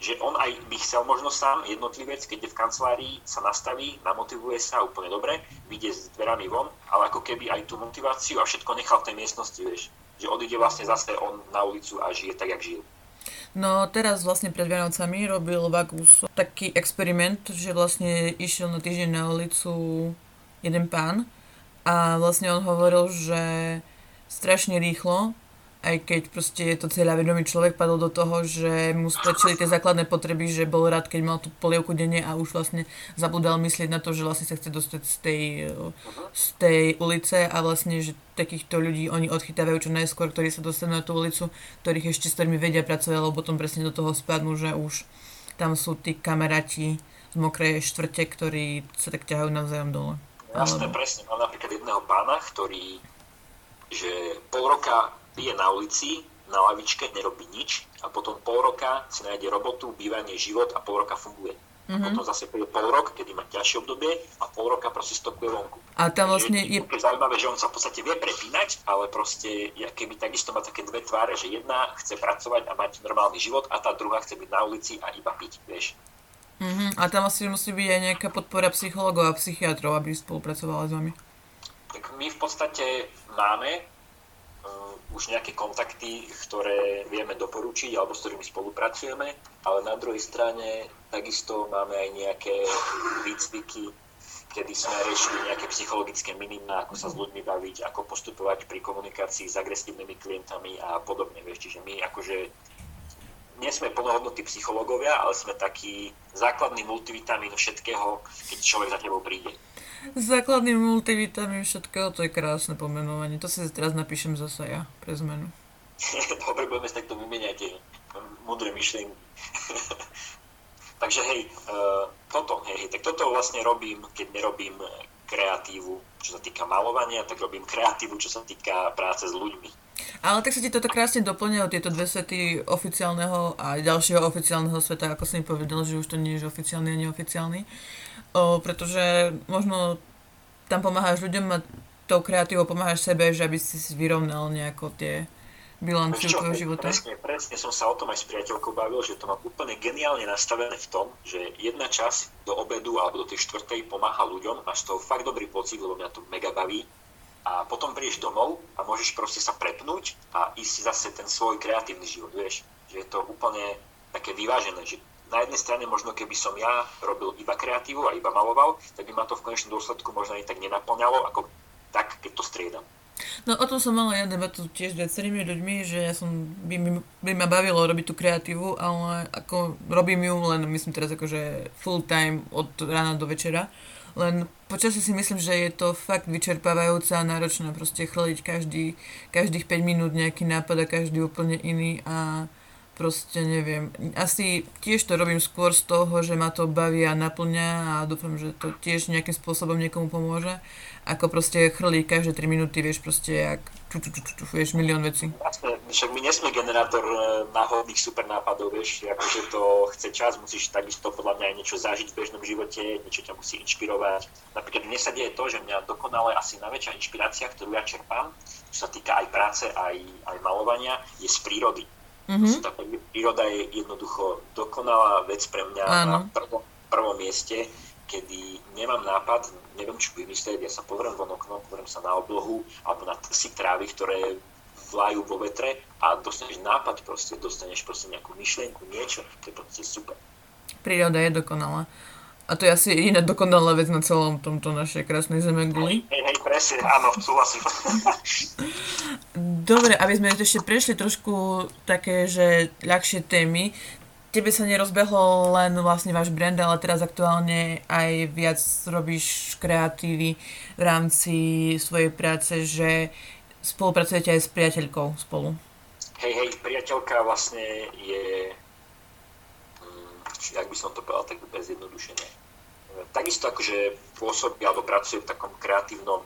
že on aj by chcel možno sám, jednotlivec, keď je v kancelárii, sa nastaví, namotivuje sa úplne dobre, vyjde s dverami von, ale ako keby aj tú motiváciu a všetko nechal v tej miestnosti, vieš. Že odíde vlastne zase on na ulicu a žije tak, jak žil. No teraz vlastne pred Vianocami robil Vagus taký experiment, že vlastne išiel na týždeň na ulicu jeden pán a vlastne on hovoril, že strašne rýchlo aj keď proste je to vedomý človek, padol do toho, že mu stačili tie základné potreby, že bol rád, keď mal tú polievku denne a už vlastne zabudal myslieť na to, že vlastne sa chce dostať z tej, z tej ulice a vlastne, že takýchto ľudí oni odchytávajú čo najskôr, ktorí sa dostanú na tú ulicu, ktorých ešte s ktorými vedia pracovať, lebo potom presne do toho spadnú, že už tam sú tí kamaráti z mokrej štvrte, ktorí sa tak ťahajú navzájom dole. Jasné, presne. Mám napríklad jedného pána, ktorý že pol roka je na ulici, na lavičke, nerobí nič a potom pol roka si nájde robotu, bývanie, život a pol roka funguje. Mm-hmm. Potom zase príde pol rok, kedy má ťažšie obdobie a pol roka proste stokuje vonku. A tam vlastne je... Je zaujímavé, že on sa v podstate vie prepínať, ale proste ja keby takisto má také dve tváre, že jedna chce pracovať a mať normálny život a tá druhá chce byť na ulici a iba piť, vieš. Uh-huh. A tam asi musí byť aj nejaká podpora psychologov a psychiatrov, aby spolupracovala s vami. Tak my v podstate máme už nejaké kontakty, ktoré vieme doporučiť alebo s ktorými spolupracujeme, ale na druhej strane takisto máme aj nejaké výcviky, kedy sme riešili nejaké psychologické minima, ako sa s ľuďmi baviť, ako postupovať pri komunikácii s agresívnymi klientami a podobne. Vieš. Čiže my akože nie sme plnohodnotní psychológovia, ale sme taký základný multivitamín všetkého, keď človek za tebou príde. Základný multivitamín všetkého, to je krásne pomenovanie. To si teraz napíšem zase ja, pre zmenu. (laughs) Dobre, budeme sa takto vymeniať múdre myšlienky. (laughs) Takže hej, uh, toto, hej, tak toto vlastne robím, keď nerobím kreatívu, čo sa týka malovania, tak robím kreatívu, čo sa týka práce s ľuďmi. Ale tak sa ti toto krásne doplňajú, tieto dve svety oficiálneho a ďalšieho oficiálneho sveta, ako som mi povedal, že už to nie je oficiálny a neoficiálny. O, pretože možno tam pomáhaš ľuďom a tou kreatívou pomáhaš sebe, že aby si vyrovnal nejako tie bilanciu tvojho života? Presne, presne som sa o tom aj s priateľkou bavil, že to mám úplne geniálne nastavené v tom, že jedna časť do obedu alebo do tej štvrtej pomáha ľuďom, máš z toho fakt dobrý pocit, lebo mňa to mega baví. A potom prídeš domov a môžeš proste sa prepnúť a ísť zase ten svoj kreatívny život, vieš. Že je to úplne také vyvážené, že na jednej strane možno keby som ja robil iba kreatívu a iba maloval, tak by ma to v konečnom dôsledku možno aj tak nenaplňalo, ako tak, keď to striedam. No o tom som mala ja debatu tiež s viacerými ľuďmi, že ja som, by, by, by ma bavilo robiť tú kreatívu, ale ako robím ju len, myslím teraz akože full time od rána do večera. Len počasie si myslím, že je to fakt vyčerpávajúce a náročné proste chrliť každý, každých 5 minút nejaký nápad a každý úplne iný a proste neviem. Asi tiež to robím skôr z toho, že ma to baví a naplňa a dúfam, že to tiež nejakým spôsobom niekomu pomôže. Ako proste chrlí každé 3 minúty, vieš, proste jak ču, ču, ču, ču, ču, vieš, milión vecí. Jasne, však my nesme generátor e, náhodných super nápadov, vieš, akože to chce čas, musíš takisto podľa mňa aj niečo zažiť v bežnom živote, niečo ťa musí inšpirovať. Napríklad mne sa deje to, že mňa dokonale asi najväčšia inšpirácia, ktorú ja čerpám, čo sa týka aj práce, aj, aj malovania, je z prírody Mm-hmm. Tá príroda je jednoducho dokonalá vec pre mňa Áno. na prvom, prvom mieste, kedy nemám nápad, neviem čo vymyslieť, ja sa pozriem von oknom, pozriem sa na oblohu alebo na trsy trávy, ktoré vlajú vo vetre a dostaneš nápad proste, dostaneš proste nejakú myšlienku, niečo, to je proste super. Príroda je dokonalá. A to je asi jediná dokonalá vec na celom tomto našej krásnej zeme guli. Hej, hej, presne, áno, súhlasím. (laughs) Dobre, aby sme ešte prešli trošku také, že ľahšie témy. Tebe sa nerozbehol len vlastne váš brand, ale teraz aktuálne aj viac robíš kreatívy v rámci svojej práce, že spolupracujete aj s priateľkou spolu. Hej, hej, priateľka vlastne je jak by som to povedal, tak bez zjednodušenia. Takisto akože pôsobí alebo pracuje v takom kreatívnom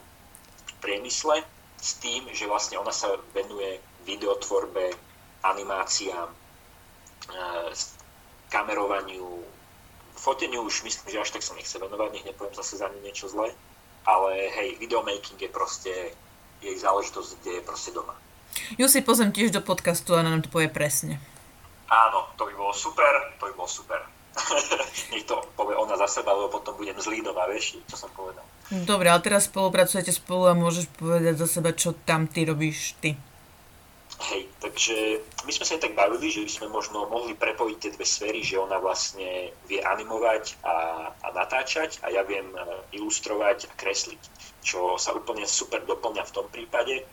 priemysle s tým, že vlastne ona sa venuje videotvorbe, animáciám, e, kamerovaniu, foteniu už myslím, že až tak sa nechce venovať, nech nepoviem zase za ňu niečo zlé, ale hej, videomaking je proste jej záležitosť, kde je proste doma. Ju si pozem tiež do podcastu a nám to povie presne. Áno, to by bolo super, to by bolo super. (laughs) Nech to povie ona za seba, lebo potom budem zlý doma, vieš, čo som povedal. Dobre, ale teraz spolupracujete spolu a môžeš povedať za seba, čo tam ty robíš ty. Hej, takže my sme sa aj tak bavili, že by sme možno mohli prepojiť tie dve sféry, že ona vlastne vie animovať a, a natáčať a ja viem e, ilustrovať a kresliť, čo sa úplne super doplňa v tom prípade,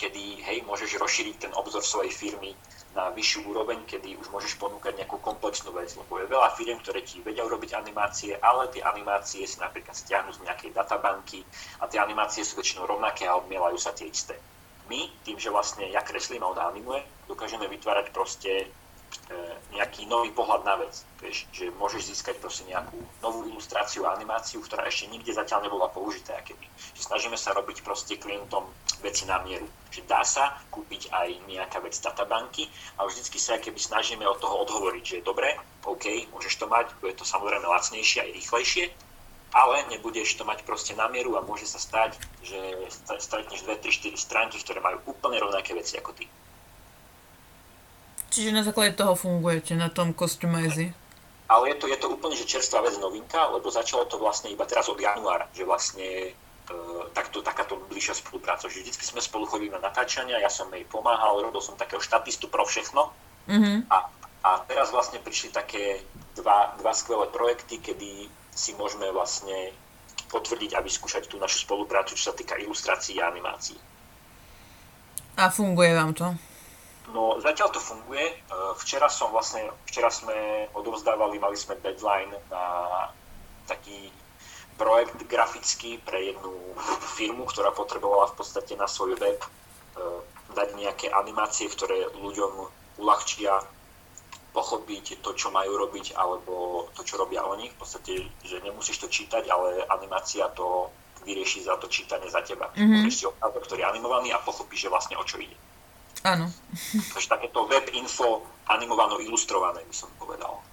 kedy hej, môžeš rozšíriť ten obzor svojej firmy na vyššiu úroveň, kedy už môžeš ponúkať nejakú komplexnú vec, lebo je veľa firiem, ktoré ti vedia urobiť animácie, ale tie animácie si napríklad stiahnu z nejakej databanky a tie animácie sú väčšinou rovnaké a odmielajú sa tie isté. My, tým, že vlastne ja kreslím a on animuje, dokážeme vytvárať proste nejaký nový pohľad na vec. Vieš, že môžeš získať proste nejakú novú ilustráciu a animáciu, ktorá ešte nikde zatiaľ nebola použitá. Keby. Že snažíme sa robiť proste klientom veci na mieru. Že dá sa kúpiť aj nejaká vec databanky a vždycky sa keby snažíme od toho odhovoriť, že je dobre, OK, môžeš to mať, bude to samozrejme lacnejšie aj rýchlejšie, ale nebudeš to mať proste na mieru a môže sa stať, že stretneš 2, 3, 4 stránky, ktoré majú úplne rovnaké veci ako ty. Čiže na základe toho fungujete, na tom customize? ale je to, je to úplne že čerstvá vec novinka, lebo začalo to vlastne iba teraz od januára, že vlastne e, takto, takáto bližšia spolupráca. Že vždycky sme spolu chodili na natáčania, ja som jej pomáhal, robil som takého štatistu pro všechno. Mm-hmm. A, a teraz vlastne prišli také dva, dva skvelé projekty, kedy si môžeme vlastne potvrdiť a vyskúšať tú našu spoluprácu, čo sa týka ilustrácií a animácií. A funguje vám to? No, zatiaľ to funguje. E, včera som vlastne, včera sme odovzdávali, mali sme deadline na taký projekt grafický pre jednu firmu, ktorá potrebovala v podstate na svoj web e, dať nejaké animácie, ktoré ľuďom uľahčia pochopiť to, čo majú robiť, alebo to, čo robia oni. V podstate, že nemusíš to čítať, ale animácia to vyrieši za to čítanie za teba. Mm-hmm. Môžeš si obrázok, ktorý je animovaný a pochopíš, že vlastne o čo ide. Áno. Takže takéto web info animovano ilustrované by som povedal.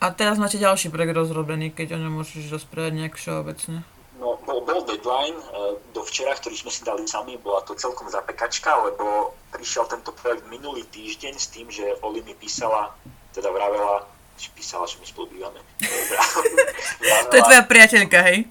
A teraz máte ďalší projekt rozrobený, keď o ňom môžeš rozprávať nejak všeobecne. No, bol, bol deadline uh, do včera, ktorý sme si dali sami, bola to celkom zapekačka, lebo prišiel tento projekt minulý týždeň s tým, že Oli mi písala, teda vravela, či písala, že my spolu bývame. (laughs) to je tvoja priateľka, hej?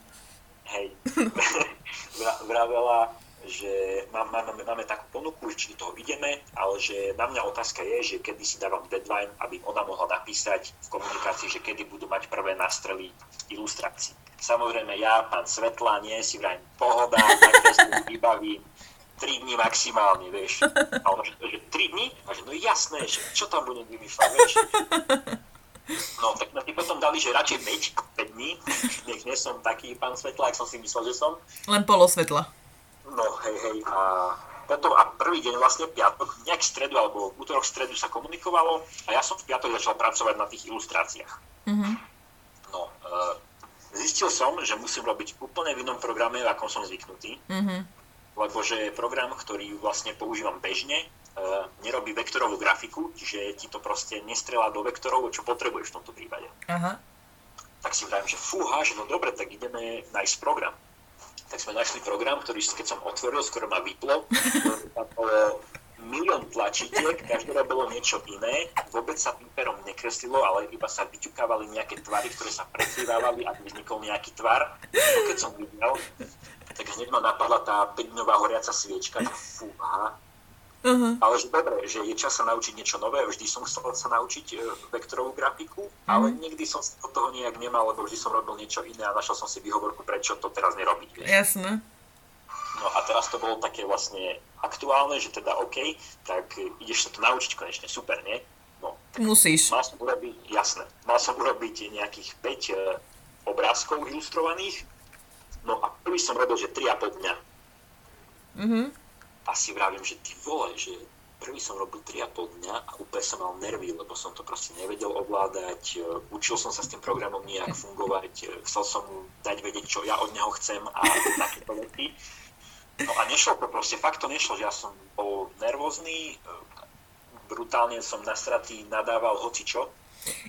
Hej. (laughs) vravela, že máme, máme takú ponuku, či do toho ideme, ale že na mňa otázka je, že kedy si dávam deadline, aby ona mohla napísať v komunikácii, že kedy budú mať prvé nástrely ilustrácií Samozrejme ja, pán Svetla, nie si vrajím pohoda, si vybavím 3 dní maximálne, vieš. A že, že 3 dní? A že no jasné, že čo tam budem vymýšľať, vieš. No, tak sme si potom dali, že radšej 5, 5 dní, nech nie som taký pán Svetla, ak som si myslel, že som. Len polosvetla. No, hej, hej. A potom a prvý deň vlastne piatok, nejak v stredu alebo v útorok v stredu sa komunikovalo a ja som v piatok začal pracovať na tých ilustráciách. Mm-hmm. No, uh, zistil som, že musím robiť úplne v inom programe, ako som zvyknutý. Mm-hmm. Lebo že program, ktorý vlastne používam bežne, uh, nerobí vektorovú grafiku, čiže ti to proste nestrelá do vektorov, čo potrebuješ v tomto prípade. Aha. Tak si vravím, že fúha, že no dobre, tak ideme nájsť program. Tak sme našli program, ktorý keď som otvoril, skoro ma vyplo. milión tlačítiek, každé bolo niečo iné, vôbec sa tým perom nekreslilo, ale iba sa vyťukávali nejaké tvary, ktoré sa prekrývávali, aby vznikol nejaký tvar. To keď som videl, tak hneď ma napadla tá 5-dňová horiaca sviečka, fúha. Uh-huh. Ale že dobre, že je čas sa naučiť niečo nové, vždy som chcel sa naučiť e, vektorovú grafiku, uh-huh. ale nikdy som od toho nejak nemal, lebo vždy som robil niečo iné a našla som si výhovorku, prečo to teraz nerobiť. Jasné. No a teraz to bolo také vlastne aktuálne, že teda OK, tak ideš sa to naučiť konečne, super, nie? No, Musíš. Mal som urobiť, jasné, mal som urobiť nejakých 5 e, obrázkov ilustrovaných, no a prvý som robil, že 3,5 dňa. Mm-hmm. A si vravím, že ty vole, že prvý som robil 3,5 dňa a úplne som mal nervy, lebo som to proste nevedel ovládať, e, učil som sa s tým programom nejak fungovať, e, chcel som mu dať vedieť, čo ja od neho chcem a (laughs) takéto veci. No a nešlo to proste, fakt to nešlo, že ja som bol nervózny, brutálne som nasratý, nadával hoci čo.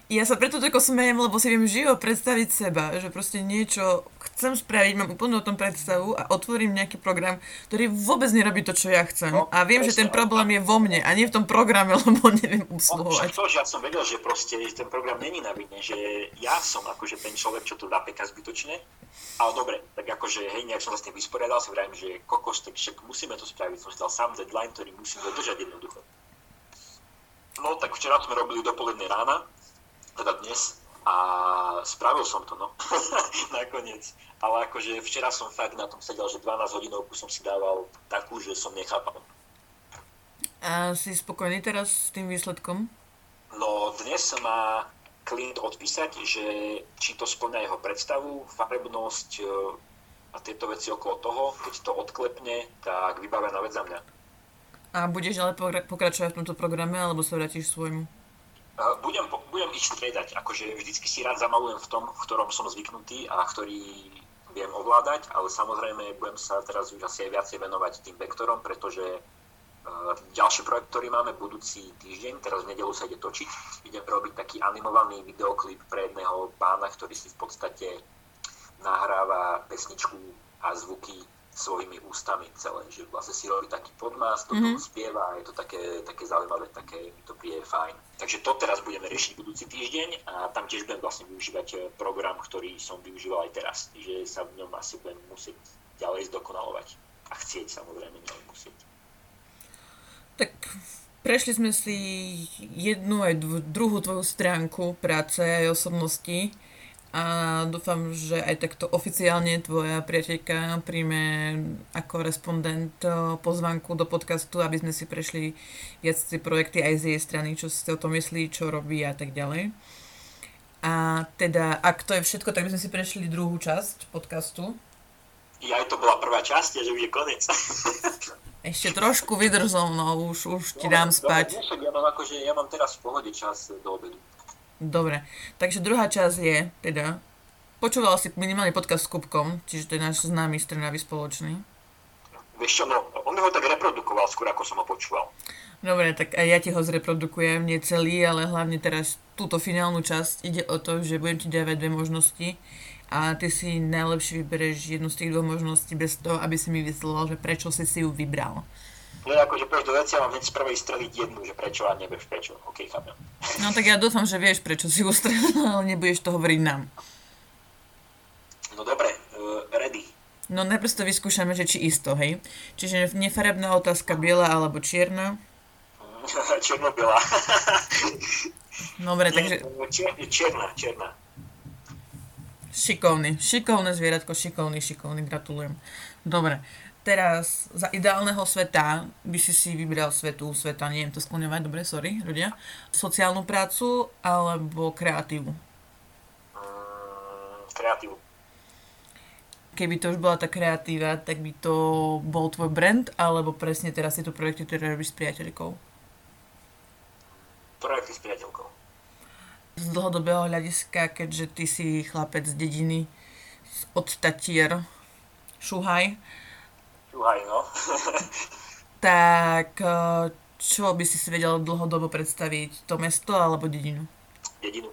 Ja sa preto tako smejem, lebo si viem živo predstaviť seba, že proste niečo chcem spraviť, mám úplne o tom predstavu a otvorím nejaký program, ktorý vôbec nerobí to, čo ja chcem. No, a viem, presne, že ten problém je vo mne a nie v tom programe, (laughs) lebo neviem usluhovať. No, to, že ja som vedel, že proste ten program není na vidne, že ja som akože ten človek, čo to napeka zbytočne, ale dobre, tak akože hej, nejak som sa s tým vysporiadal, si vravím, že kokos, tak však musíme to spraviť, som si dal sám deadline, ktorý musím dodržať jednoducho. No tak včera sme robili do poludnej rána, teda dnes, a spravil som to, no, (laughs) nakoniec. Ale akože včera som fakt na tom sedel, že 12 hodinovku som si dával takú, že som nechápal. A si spokojný teraz s tým výsledkom? No, dnes má klient odpísať, že či to splňa jeho predstavu, farebnosť e, a tieto veci okolo toho. Keď to odklepne, tak vybavená vec za mňa. A budeš ale pokračovať v tomto programe, alebo sa vrátiš svojmu? E, budem, budem ich striedať. Akože vždycky si rád zamalujem v tom, v ktorom som zvyknutý a ktorý viem ovládať, ale samozrejme budem sa teraz už asi aj viacej venovať tým vektorom, pretože ďalší projekt, ktorý máme budúci týždeň, teraz v nedelu sa ide točiť. Idem robiť taký animovaný videoklip pre jedného pána, ktorý si v podstate nahráva pesničku a zvuky svojimi ústami celé, že vlastne si robí taký podmas, toho mm-hmm. spieva a je to také, také zaujímavé, také mi to príde fajn. Takže to teraz budeme riešiť budúci týždeň a tam tiež budem vlastne využívať eh, program, ktorý som využíval aj teraz, že sa v ňom asi budem musieť ďalej zdokonalovať a chcieť samozrejme ňom musieť. Tak prešli sme si jednu aj druhú tvoju stránku práce aj osobnosti a dúfam, že aj takto oficiálne tvoja priateľka príjme ako respondent eh, pozvanku do podcastu, aby sme si prešli viac tie projekty aj z jej strany, čo si o tom myslí, čo robí a tak ďalej. A teda, ak to je všetko, tak by sme si prešli druhú časť podcastu. Ja aj to bola prvá časť, že je koniec. (laughs) Ešte trošku vydrž so mnou, už, už ti dám spať. ja, mám akože, ja mám teraz v pohode čas do obedu. Dobre, takže druhá časť je, teda, počúval si minimálne podcast s Kupkom, čiže to je náš známy strnavý spoločný. Vieš čo, no, on ho tak reprodukoval skôr, ako som ho počúval. Dobre, tak aj ja ti ho zreprodukujem, nie celý, ale hlavne teraz túto finálnu časť ide o to, že budem ti dávať dve možnosti a ty si najlepšie vybereš jednu z tých dvoch možností bez toho, aby si mi vysloval, že prečo si si ju vybral. No akože pôjdeš do veci a mám hneď z prvej streliť jednu, že prečo a nevieš prečo. OK, chápem. No tak ja dúfam, že vieš, prečo si ustrelil, ale nebudeš to hovoriť nám. No dobre, uh, ready. No najprv to vyskúšame, že či isto, hej. Čiže nefarebná otázka, biela alebo čierna? (laughs) Čierno-biela. Dobre, (laughs) takže... Čierna, čierna. Šikovný, šikovné zvieratko, šikovný, šikovný, gratulujem. Dobre, teraz za ideálneho sveta by si si vybral svetu, sveta, neviem to skloňovať, dobre, sorry, ľudia, sociálnu prácu alebo kreatívu? Mm, kreatívu. Keby to už bola tá kreatíva, tak by to bol tvoj brand, alebo presne teraz tieto projekty, ktoré robíš s priateľkou? Projekty s priateľkou. Z dlhodobého hľadiska, keďže ty si chlapec z dediny, od Tatier, Šuhaj, Šuhaj, no. (laughs) tak eh, čo by si si vedel dlhodobo predstaviť? To mesto alebo dedinu? Dedinu.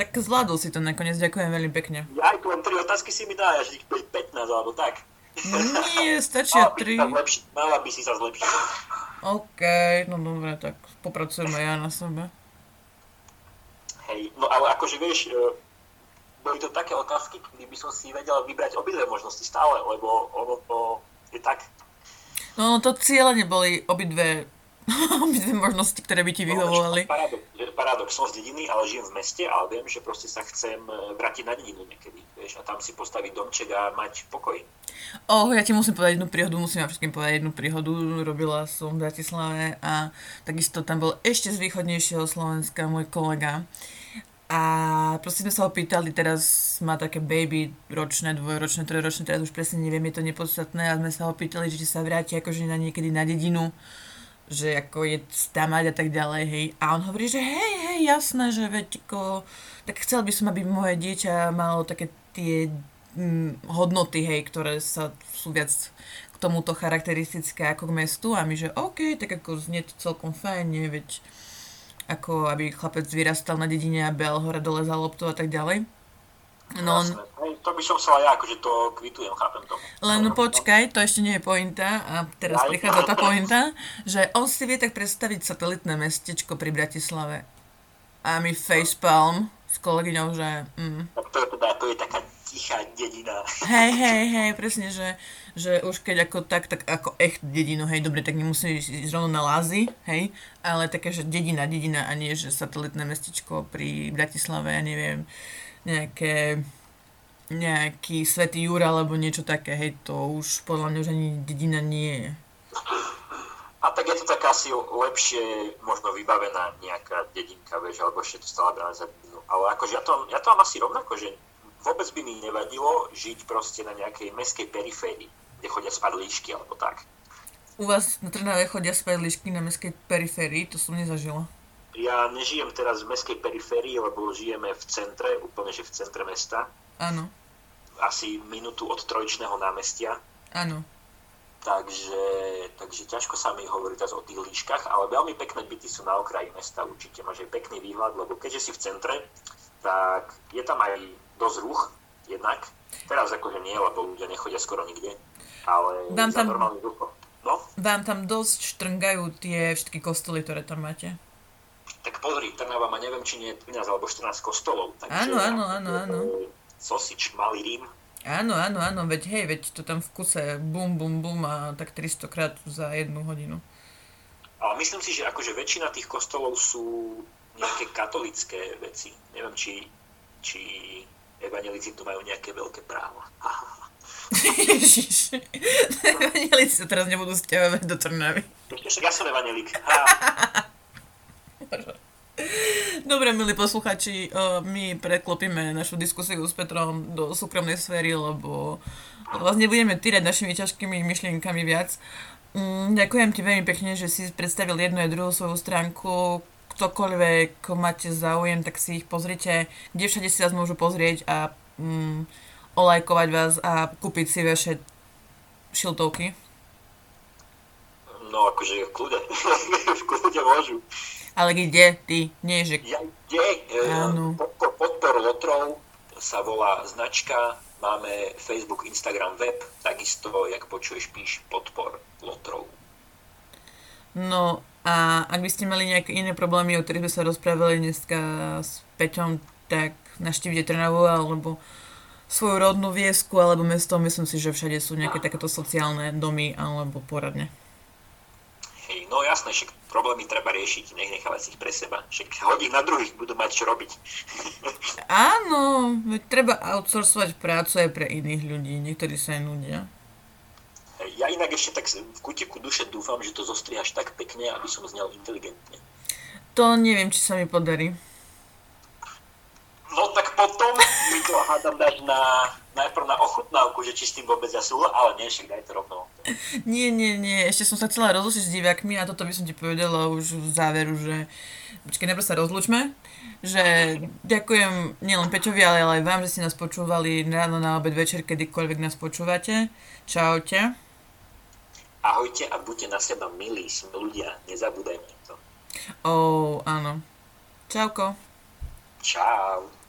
Tak zvládol si to nakoniec, ďakujem veľmi pekne. Ja aj tu len tri otázky si mi dá, až ich 15 alebo tak. Nie, (laughs) stačia tri. Mala by si sa zlepšiť. OK, no dobre, tak popracujeme ja na sebe. Hej, no ale akože vieš, eh, boli to také otázky, kedy by som si vedel vybrať obidve možnosti stále, lebo ono to je tak. No to cieľene boli obidve, (laughs) obidve možnosti, ktoré by ti no, vyhovovali. No, paradox, paradox, som z dediny, ale žijem v meste a viem, že proste sa chcem e, vrátiť na dedinu niekedy, vieš, a tam si postaviť domček a mať pokoj. Oh, ja ti musím povedať jednu príhodu, musím vám všetkým povedať jednu príhodu. Robila som v Bratislave a takisto tam bol ešte z východnejšieho Slovenska môj kolega a proste sme sa ho pýtali, teraz má také baby ročné, dvojročné, trojročné, teraz už presne neviem, je to nepodstatné a sme sa ho pýtali, že či sa vráti akože na niekedy na dedinu, že ako je stamať a tak ďalej, hej. A on hovorí, že hej, hej, jasné, že veď ako, tak chcel by som, aby moje dieťa malo také tie hm, hodnoty, hej, ktoré sa sú viac k tomuto charakteristické ako k mestu a my, že OK, tak ako znie to celkom fajn, nie, veď ako aby chlapec vyrastal na dedine a behal hore dole za loptu a tak ďalej. No on... to by som aj ja, akože to kvitujem, chápem to. Len no, počkaj, to ešte nie je pointa a teraz aj, prichádza tá pointa, že on si vie tak predstaviť satelitné mestečko pri Bratislave. A my facepalm s kolegyňou, že... Mm. Tak to je teda, to je taká tichá dedina. Hej, hej, hej, presne, že že už keď ako tak, tak ako echt dedinu, hej, dobre, tak nemusí ísť rovno na Lázy, hej, ale také, že dedina, dedina a nie, že satelitné mestečko pri Bratislave, ja neviem, nejaké nejaký Svetý Jura alebo niečo také, hej, to už podľa mňa už ani dedina nie je. A tak je to tak asi lepšie možno vybavená nejaká dedinka, vieš, alebo ešte to stále bráne za dedinu. Ale akože ja to, ja to mám asi rovnako, že vôbec by mi nevadilo žiť proste na nejakej meskej periférii kde chodia spať líšky alebo tak. U vás na Trnave chodia spať líšky na mestskej periférii, to som nezažila. Ja nežijem teraz v mestskej periférii, lebo žijeme v centre, úplne že v centre mesta. Áno. Asi minútu od trojčného námestia. Áno. Takže, takže ťažko sa mi hovorí teraz o tých líškach, ale veľmi pekné byty sú na okraji mesta, určite máš aj pekný výhľad, lebo keďže si v centre, tak je tam aj dosť ruch, jednak. Teraz akože nie, lebo ľudia nechodia skoro nikde. Ale Vám tam- normálny ducho. No, Vám tam dosť štrngajú tie všetky kostoly, ktoré tam máte. tak pozri, Trnava má neviem, či nie 13 alebo 14 kostolov. Takže Áno, áno, áno, áno. Sosič, malý Rím. Áno, áno, áno, veď hej, veď to tam v kuse bum, bum, bum a tak 300 krát za jednu hodinu. Ale myslím si, že akože väčšina tých kostolov sú nejaké katolické veci. Neviem, či, či evangelíci tu majú nejaké veľké práva. Ježiš. Sa teraz nebudú stiahovať do Trnavy. Ja som evangelík. Ha, Dobre, milí posluchači, uh, my preklopíme našu diskusiu s Petrom do súkromnej sféry, lebo vás nebudeme týrať našimi ťažkými myšlienkami viac. Mm, ďakujem ti veľmi pekne, že si predstavil jednu a druhú svoju stránku. Ktokoľvek máte záujem, tak si ich pozrite, kde všade si vás môžu pozrieť a mm, olajkovať vás a kúpiť si vaše šiltovky. no akože v kľude. (laughs) v kľude môžu. Ale kde ty? Nie, že... Ja, kde? Áno. E, podpor, podpor lotrov sa volá značka. Máme Facebook, Instagram, web. Takisto, jak počuješ, píš podpor lotrov. No a ak by ste mali nejaké iné problémy, o ktorých sme sa rozprávali dneska s Peťom, tak naštívite Trnavu alebo svoju rodnú viesku alebo mesto. Myslím si, že všade sú nejaké takéto sociálne domy alebo poradne. Hej, no jasné, však problémy treba riešiť, nech nechávať si ich pre seba. Však hodí na druhých, budú mať čo robiť. Áno, treba outsourcovať prácu aj pre iných ľudí. Niektorí sa aj nudia. Ja inak ešte tak v kutiku duše dúfam, že to zostrihaš tak pekne, aby som znel inteligentne. To neviem, či sa mi podarí. No tak potom mi to hádam dáš na, najprv na ochutnávku, že či s tým vôbec ja súhla, ale nie, však daj to rovno. Nie, nie, nie, ešte som sa chcela rozlučiť s divákmi a toto by som ti povedala už v záveru, že počkej, najprv sa rozlučme, že ďakujem nielen Peťovi, ale aj vám, že ste nás počúvali ráno, na obed, večer, kedykoľvek nás počúvate. Čaute. Ahojte a buďte na seba milí, sme ľudia, nezabúdajme to. Ó, áno. Čauko. Čau.